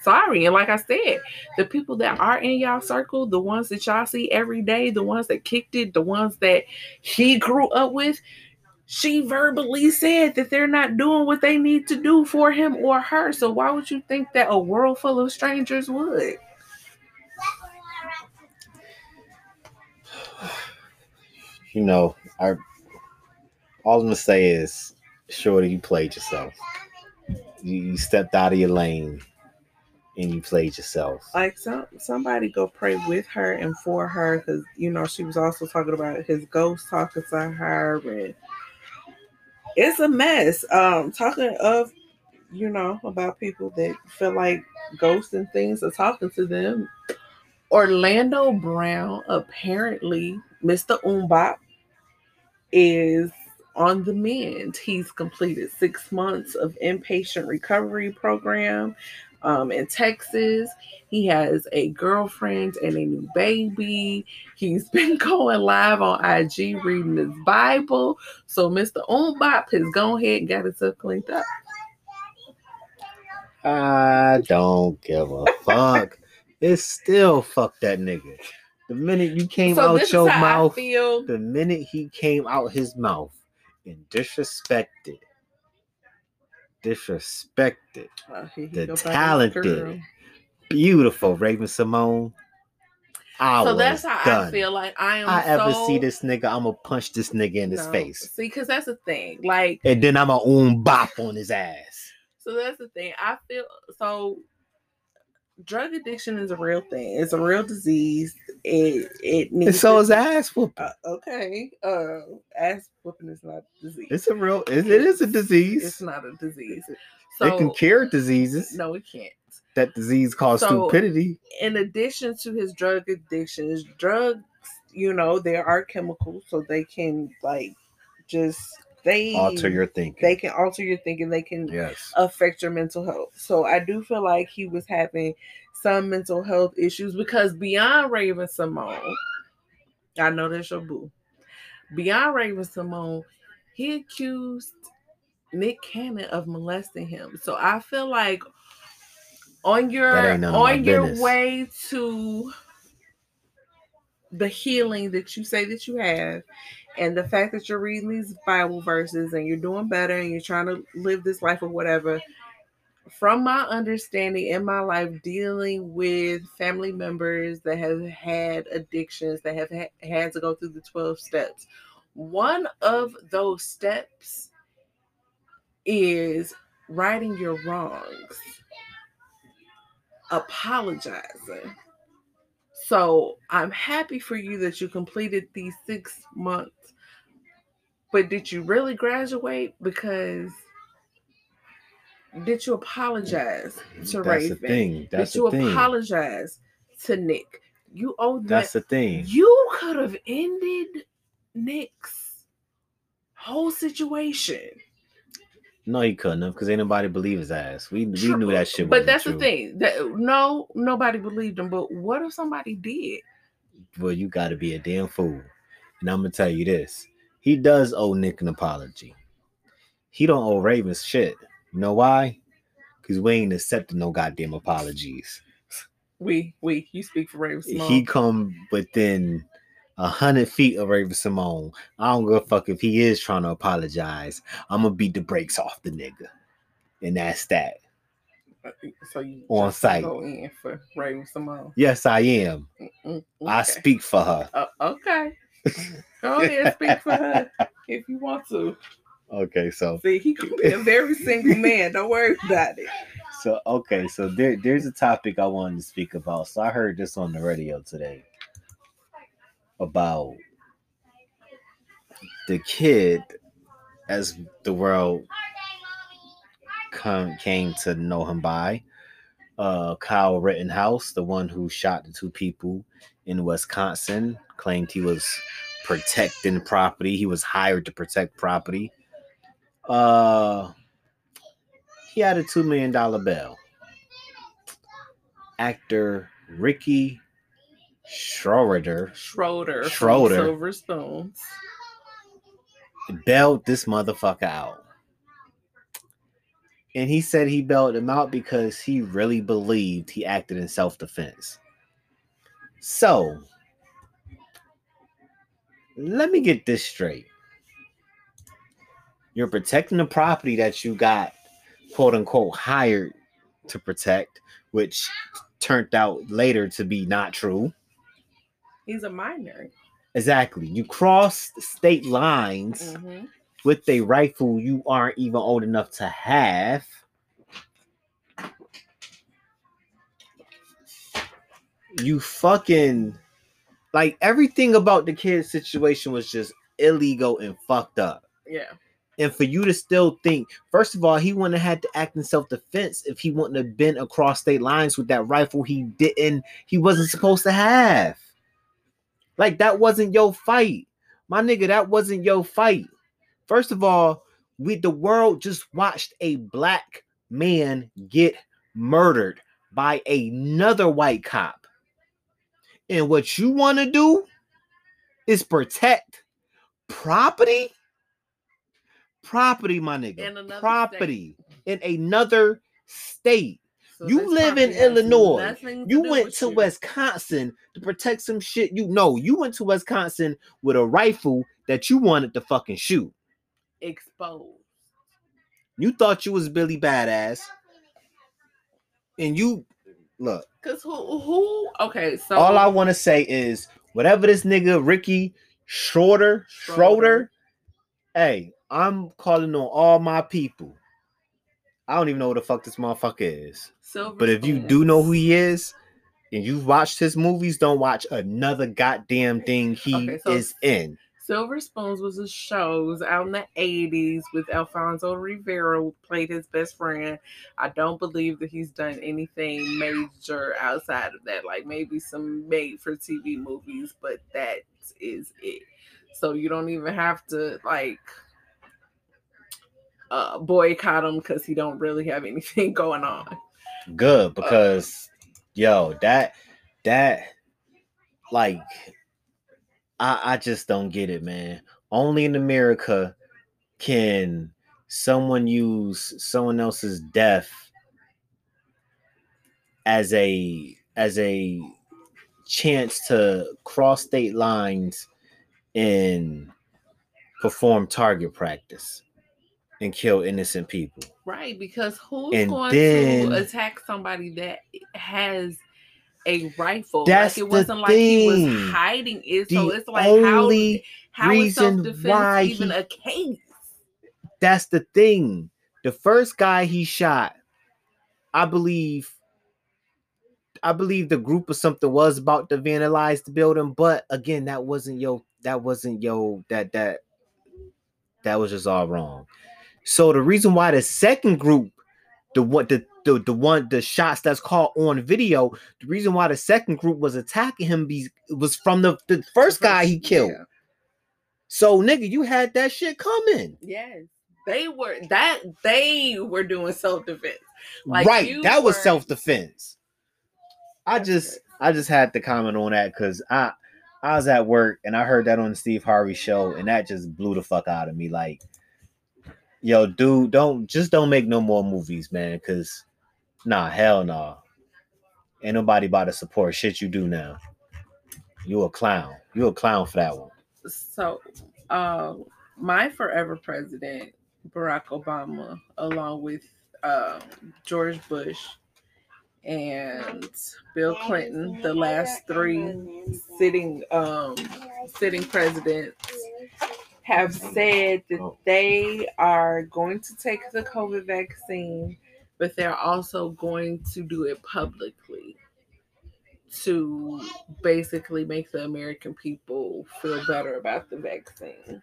sorry. And like I said, the people that are in y'all circle, the ones that y'all see every day, the ones that kicked it, the ones that he grew up with, she verbally said that they're not doing what they need to do for him or her. So why would you think that a world full of strangers would? you know, I all I'm gonna say is, Shorty, you played yourself. You, you stepped out of your lane and you played yourself. Like some somebody go pray with her and for her because you know she was also talking about his ghost talking to her and it's a mess. Um talking of you know about people that feel like ghosts and things are talking to them. Orlando Brown apparently Mr. Umbop is on the mend. He's completed six months of inpatient recovery program um, in Texas. He has a girlfriend and a new baby. He's been going live on IG reading his Bible. So Mr. Umbop has gone ahead and got himself cleaned up. I don't give a fuck. It's still fuck that nigga. The minute you came So out your mouth, the minute he came out his mouth and disrespected, disrespected, Uh, he the go back to his talented, beautiful Raven Simone. I So that's how done. I feel like I am. I ever so- see this nigga, I'm gonna punch this nigga in his No. face, See, because that's the thing. Like, and then I'm gonna own bop on his ass. so that's the thing. I feel so. Drug addiction is a real thing. It's a real disease. It it And so is ass whooping. Uh, okay. Uh, ass whooping is not a disease. It's a real. It, it is a disease. It's not a disease. it can cure diseases. no, it can't. That disease called So- stupidity. in addition to his drug addiction, his drugs, you know, there are chemicals, so they can like just they Alter your thinking. they can alter your thinking. They can yes. affect your mental health. So I do feel like he was having some mental health issues because beyond Raven Simone, I know that's your boo. Beyond Raven Simone, he accused Nick Cannon of molesting him. So I feel like on your on your business. way to the healing that you say that you have and the fact that you're reading these bible verses and you're doing better and you're trying to live this life or whatever from my understanding in my life dealing with family members that have had addictions that have ha- had to go through the 12 steps one of those steps is righting your wrongs apologizing so I'm happy for you that you completed these six months. But did you really graduate? Because did you apologize to That's Raven? The thing. That's did you thing. apologize to Nick? You owe that. That's the thing. You could have ended Nick's whole situation. No, he couldn't have because ain't nobody believe his ass. We we knew that shit. But that's true. the thing. That no, nobody believed him. But what if somebody did? Well, you got to be a damn fool. And I'm gonna tell you this: he does owe Nick an apology. He don't owe Ravens shit. You know why? Because we ain't accepting no goddamn apologies. We we you speak for Ravens. He come within a hundred feet of Raven-Symoné. I don't give a fuck if he is trying to apologize. I'm gonna beat the brakes off the nigga, and that's that. Uh, so you on site go in for Raven-Symoné? Yes, I am. Okay. I speak for her. Uh, okay, go ahead, speak for her if you want to. Okay, so see, he could be a very single man. Don't worry about it. So okay, so there, there's a topic I wanted to speak about. So I heard this on the radio today about the kid as the world come, came to know him by uh, Kyle Rittenhouse, the one who shot the two people in Wisconsin, claimed he was protecting property. He was hired to protect property. Uh, he had a two million dollar bill. Actor Ricky Schroder. Schroder. Schroder. Silver Spoons. Bailed this motherfucker out. And he said he bailed him out because he really believed he acted in self defense. So, let me get this straight. You're protecting the property that you got, quote unquote, hired to protect, which turned out later to be not true. He's a minor. Exactly. You cross state lines mm-hmm. with a rifle you aren't even old enough to have. You fucking like everything about the kid's situation was just illegal and fucked up. Yeah. And for you to still think, first of all, he wouldn't have had to act in self-defense if he wouldn't have been across state lines with that rifle he didn't, he wasn't supposed to have. Like that wasn't your fight. My nigga, that wasn't your fight. First of all, we the world just watched a black man get murdered by another white cop. And what you want to do is protect property. Property, my nigga. Property state. in another state. So you live in Illinois. You went to you. Wisconsin to protect some shit. You know, you went to Wisconsin with a rifle that you wanted to fucking shoot. Exposed. You thought you was Billy Badass. And you look. Cause who who okay, so all I want to say is whatever this nigga Ricky Schroder, Schroder, hey, I'm calling on all my people I don't even know what the fuck this motherfucker is. Silver but if you do know who he is and you've watched his movies, don't watch another goddamn thing he okay, so is in. Silver Spoons was a show. It was out in the 80s with Alfonso Ribeiro played his best friend. I don't believe that he's done anything major outside of that, like maybe some made for TV movies, but that is it. So you don't even have to like uh, boycott him because he don't really have anything going on. Good uh, because uh, yo, that that like I I just don't get it, man. Only in America can someone use someone else's death as a as a chance to cross state lines and perform target practice and kill innocent people. Right, because who's And going then- to attack somebody that has a rifle? That's like it the wasn't like he was hiding it. So The it's like only how how is reason self why even he- a case? that's the thing. The first guy he shot, I believe, I believe the group or something was about to vandalize the building, but again, that wasn't yo, that wasn't yo, that that that was just all wrong. So the reason why the second group, the what the the, the one the shots that's caught on video, the reason why the second group was attacking him be, was from the, the first guy he killed. Yeah. So nigga, you had that shit coming. Yes. They were that they were doing self defense. Like, right. That was self-defense. I just. I just had to comment on that because I I was at work and I heard that on the Steve Harvey show and that just blew the fuck out of me. Like, yo, dude, don't just don't make no more movies, man. Cause nah, hell no. Ain't nobody about to support shit you do now. You a clown. You a clown for that one. so um my forever president barack obama along with um george bush and bill clinton the last three sitting um sitting presidents have said that they are going to take the covid vaccine but they're also going to do it publicly to basically make the American people feel better about the vaccine.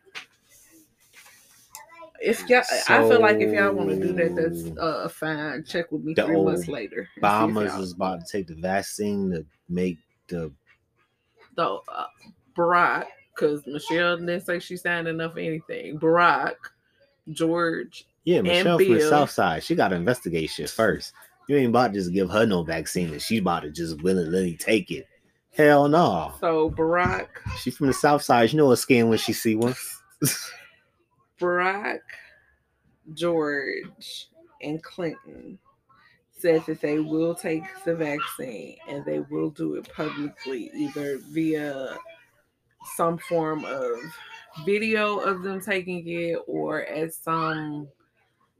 If y'all, I feel like if y'all want to do that, that's So- uh fine. Check with me three months later. and see if Obama's y'all- is about to take the vaccine to make the the uh, Barack, because Michelle didn't say she signed enough for anything. Barack, George, Yeah, Michelle from the South Side. She got to investigate shit first. You ain't about to just give her no vaccine and she's about to just willingly take it. Hell no. so Barack, She from the South Side. You know what skin when she see one. Barack, George, and Clinton said that they will take the vaccine and they will do it publicly, either via some form of video of them taking it or at some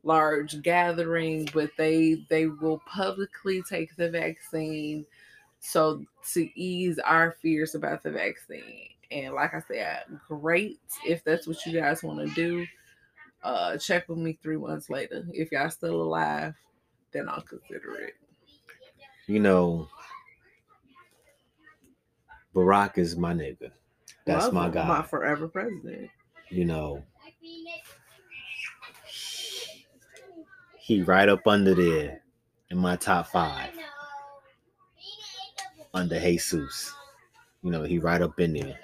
large gathering but they they will publicly take the vaccine so to ease our fears about the vaccine. And like i said great if that's what you guys want to do. Uh check with me three months later. If y'all still alive then i'll consider it. You know, Barack is my nigga. That's Love my guy. my forever president. You know, he right up under there in my top five under Jesus. You know, he right up in there.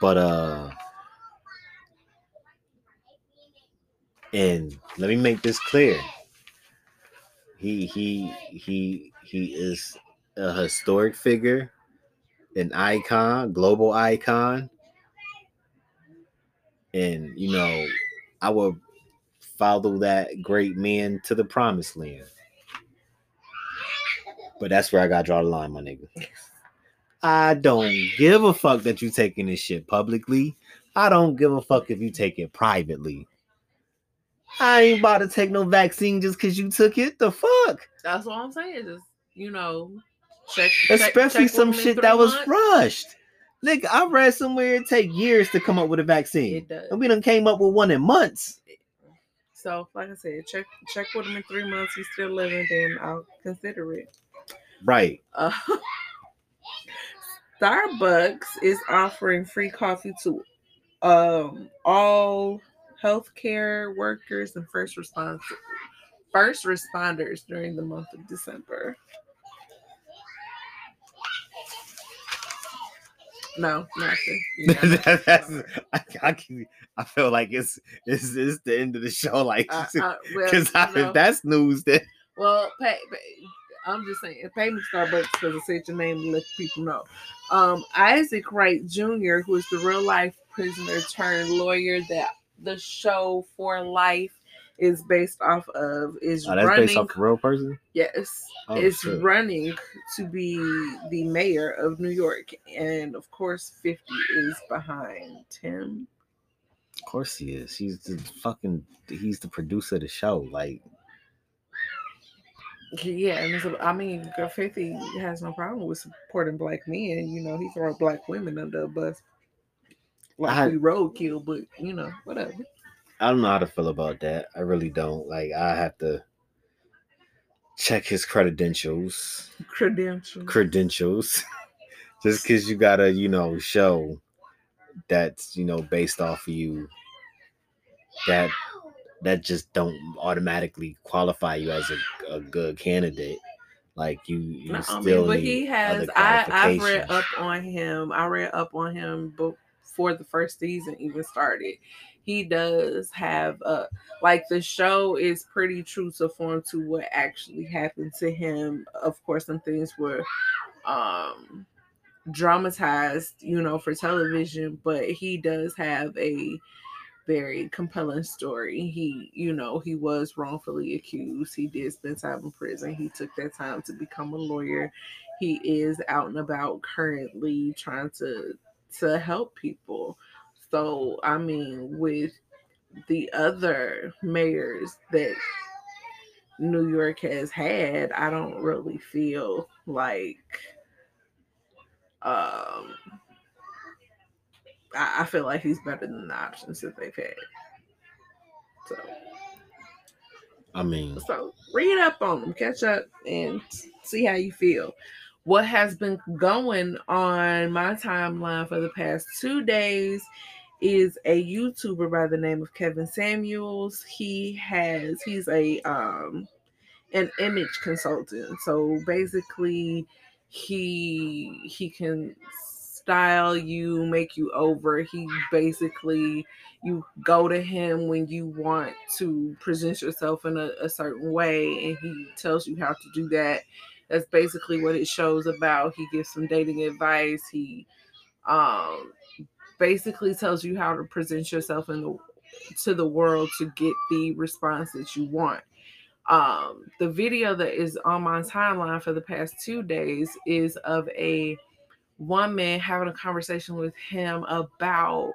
But uh and let me make this clear. He he he he is a historic figure, an icon, global icon. And you know, I will follow that great man to the promised land. But that's where I gotta draw the line, my nigga. I don't give a fuck that you taking this shit publicly. I don't give a fuck if you take it privately. I ain't about to take no vaccine just cause you took it. The fuck? that's what i'm saying just you know check check- Especially check some with me in shit that was rushed. Nigga, I read somewhere it take years to come up with a vaccine. It does. And we done came up with one in months. So, like I said, check check with him in three months. He's still living, then I'll consider it. Right. Uh, Starbucks is offering free coffee to um, all healthcare workers and first responders first responders during the month of December. No, nothing. Yeah. That's, I, I, can- I feel like it's, it's it's the end of the show. Like, Uh, uh, well, because if that's news, then Well, pay, pay, I'm just saying, pay me Starbucks because I said your name to let people know. Um, Isaac Wright Jr., who is the real life prisoner turned lawyer that the show for life is based off of is Oh, that's running based off a real person. yes Oh, is shit. running to be the mayor of New York and of course 50 is behind him Of course he is. He's the fucking. He's the producer of the show. Like, yeah and it's, I mean 50 has no problem with supporting black men you know he throw black women under a bus like I- we roadkill but you know whatever I don't know how to feel about that. I really don't. Like, I have to check his credentials. credentials Credentials. Just because you gotta, you know, show that's, you know, based off of you, that that just don't automatically qualify you as a, a good candidate. Like you, you No, I still mean, but he has. I I've read up on him. I read up on him before the first season even started. He does have a like the show is pretty true to form to what actually happened to him. Of course, some things were um dramatized, you know, for television, but he does have a very compelling story. He, you know, he was wrongfully accused. He did spend time in prison. He took that time to become a lawyer. He is out and about currently trying to to help people. So, I mean, with the other mayors that New York has had, I don't really feel like um I, I feel like he's better than the options that they've had. So I mean, so read up on them, catch up, and see how you feel. What has been going on my timeline for the past two days is a YouTuber by the name of Kevin Samuels. He has he's a um an image consultant. So basically he he can style you, make you over. He basically you go to him when you want to present yourself in a, a certain way and he tells you how to do that that's basically what it shows about. He gives some dating advice. He um basically tells you how to present yourself in the to the world to get the response that you want. Um the video that is on my timeline for the past two days is of a woman having a conversation with him about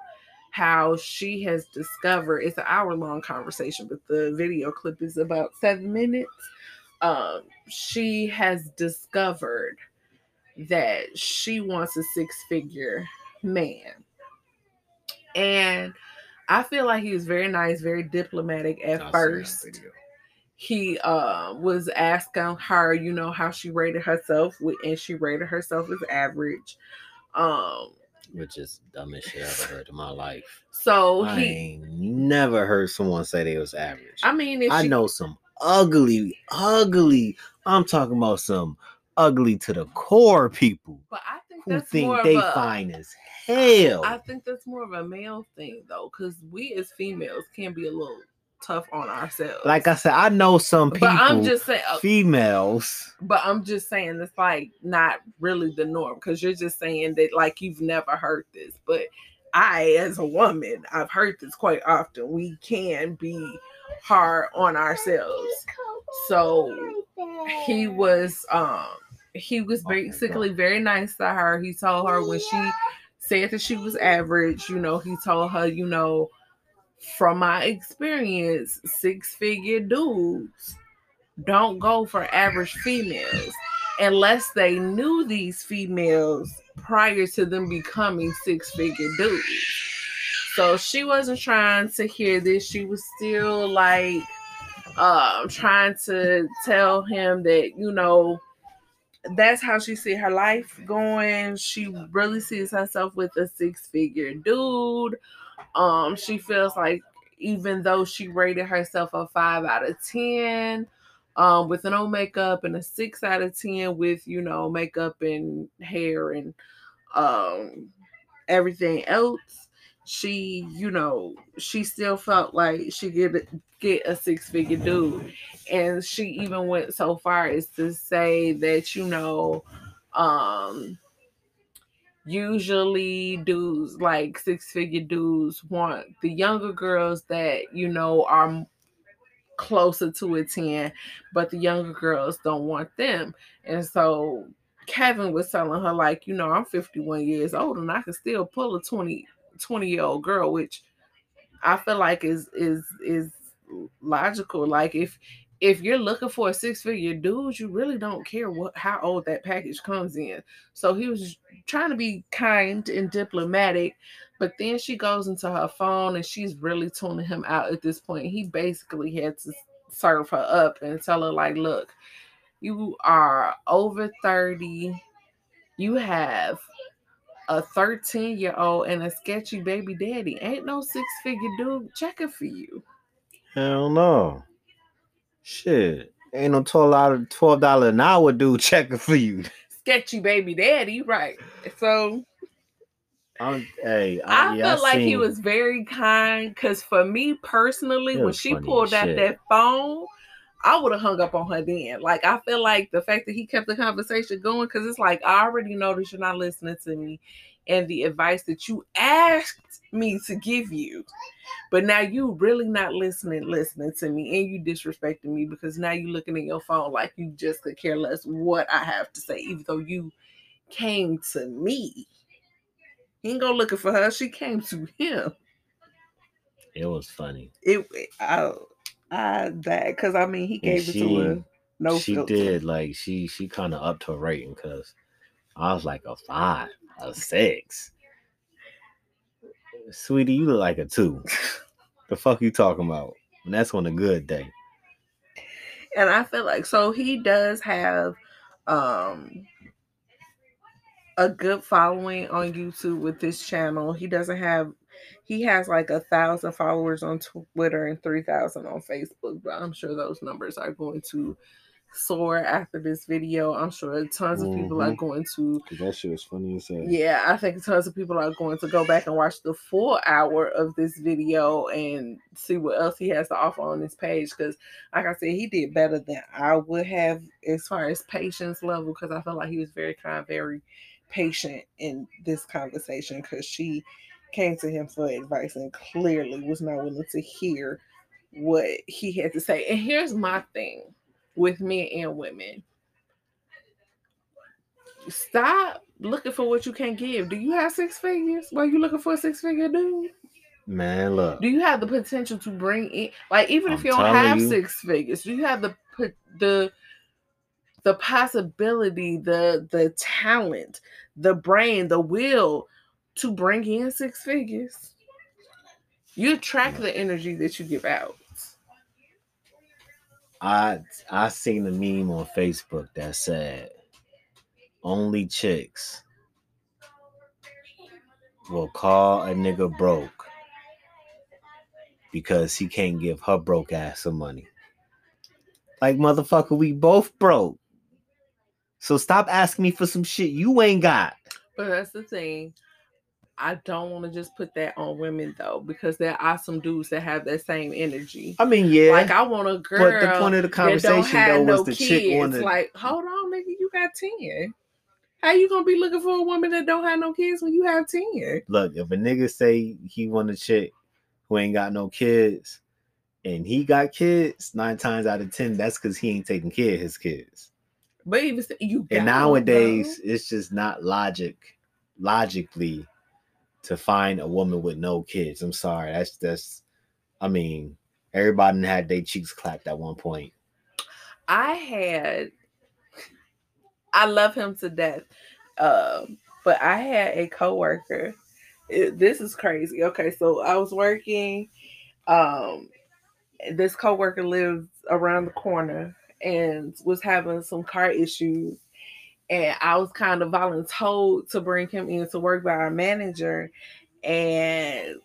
how she has discovered it's an hour long conversation, but the video clip is about seven minutes. Um, she has discovered that she wants a six figure man. And I feel like he was very nice, very diplomatic at first he uh, was asking her, you know, how she rated herself, and she rated herself as average. Um, which is the dumbest shit I've ever heard in my life. so I he, ain't never heard someone say they was average. I mean, if I she, know some ugly, ugly. I'm talking about some ugly to the core people but I think who that's think more they of a, fine as hell. I think that's more of a male thing though, because we as females can be a little tough on ourselves. like I said, I know some people, but I'm just saying, uh, females. but I'm just saying it's like not really the norm because you're just saying that like you've never heard this, but I, as a woman, I've heard this quite often. We can be hard on ourselves. So he was um he was basically very nice to her. He told her when she said that she was average, you know, he told her, you know, from my experience, six figure dudes don't go for average females unless they knew these females prior to them becoming six figure dudes. So she wasn't trying to hear this. She was still like um trying to tell him that, you know, that's how she see her life going. She really sees herself with a six figure dude. Um, she feels like even though she rated herself a five out of ten, um, with no makeup and a six out of ten with you know makeup and hair and um everything else, she you know she still felt like she get get a six figure dude, and she even went so far as to say that you know um usually dudes like six figure dudes want the younger girls that you know are closer to a 10 but the younger girls don't want them and so kevin was telling her like you know i'm 51 years old and i can still pull a 20 20 year old girl which i feel like is is is logical like if if you're looking for a six figure dude, you really don't care what how old that package comes in. So he was trying to be kind and diplomatic, but then she goes into her phone and she's really tuning him out at this point. He basically had to serve her up and tell her, like, look, you are over 30, you have a 13 year old and a sketchy baby daddy. Ain't no six figure dude checking for you. Hell no. Shit. Ain't no twelve dollar twelve dollar an hour dude checking for you. Sketchy baby daddy, right? So I'm, hey, I, I, yeah, felt like he was very kind because for me personally, when she pulled out shit. that phone, I would have hung up on her then. Like I feel like the fact that he kept the conversation going because it's like I already know that you're not listening to me and the advice that you asked me to give you. But now you really not listening, listening to me, and you disrespecting me because now you're looking at your phone like you just could care less what I have to say, even though you came to me. He ain't go looking for her. She came to him. It was funny. It I I that because I mean he gave it to her. No she filter. did like she she kind of upped her rating because I was like a five, a six. Sweetie, you look like a two. the fuck you talking about? And that's on a good day. and I feel like so he does have um a good following on YouTube with this channel. He doesn't have he has like a thousand followers on Twitter and three thousand on Facebook, but I'm sure those numbers are going to soar after this video. I'm sure tons of people are Mhm. going to that shit was funny as hell. yeah, I think tons of people are going to go back and watch the full hour of this video and see what else he has to offer on this page. Because, like I said, he did better than I would have as far as patience level. Because I felt like he was very kind, very patient in this conversation. Because she came to him for advice and clearly was not willing to hear what he had to say. And here's my thing with men and women stop looking for what you can't give. Do you have six figures? Why you looking for a six figure dude? Man, look. Do you have the potential to bring in like even if I'm you don't have you. six figures, do you have the the the possibility, the the talent, the brain, the will to bring in six figures? You attract the energy that you give out. I I seen a meme on Facebook that said only chicks will call a nigga broke because he can't give her broke ass some money. Like motherfucker, we both broke. So stop asking me for some shit you ain't got. But that's the thing. I don't want to just put that on women though, because there are some dudes that have that same energy. I mean, yeah. Like I want a girl but the point of the conversation though was no the kids. chick wanted Like, hold on, nigga, you got ten. How you gonna be looking for a woman that don't have no kids when you have ten? look, if a nigga say he want a chick who ain't got no kids and he got kids, nine times out of ten, that's because he ain't taking care of his kids. But even you got And nowadays, it's just not logic, logically, to find a woman with no kids. I'm sorry, that's that's. I mean, everybody had their cheeks clapped at one point. I had I love him to death. Um, but I had a coworker. It, this is crazy. Okay, so I was working. Um, this coworker lives around the corner and was having some car issues. And I was kind of voluntold to bring him in to work by our manager. And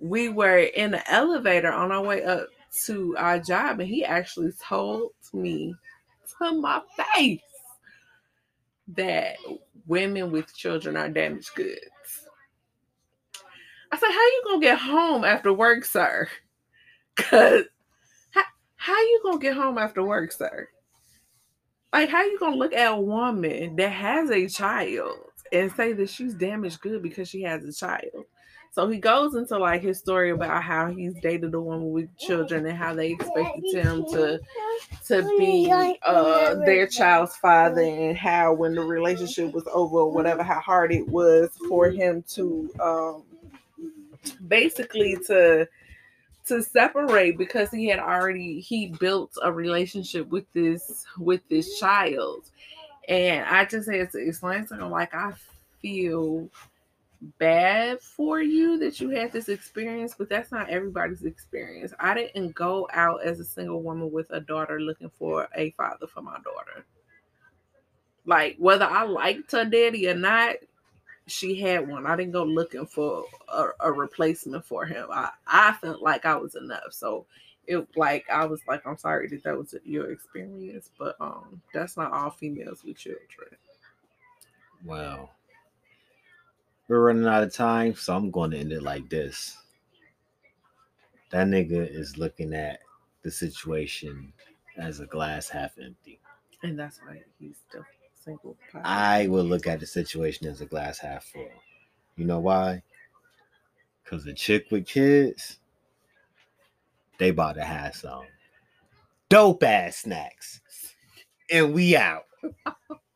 we were in the elevator on our way up to our job, and he actually told me to my face that women with children are damaged goods. I said, "How you gonna get home after work, sir? Cause how, you gonna get home after work, sir? Like, how you gonna look at a woman that has a child and say that she's damaged good because she has a child. So he goes into like his story about how he's dated a woman with children and how they expected him to to be uh their child's father and how when the relationship was over whatever how hard it was for him to um basically to to separate because he had already he built a relationship with this with this child and i just had to explain to like i feel bad for you that you had this experience, but that's not everybody's experience. I didn't go out as a single woman with a daughter looking for a father for my daughter. Like whether I liked her daddy or not, she had one. I didn't go looking for a, a replacement for him. I, I felt like I was enough. So it like I was like, I'm sorry that that was your experience, but um that's not all females with children. Wow. We're running out of time, so I'm going to end it like this. That nigga is looking at the situation as a glass half empty. And that's why he's still single. I will look at the situation as a glass half full. You know why? Because a chick with kids, they about to have some dope ass snacks. And we out.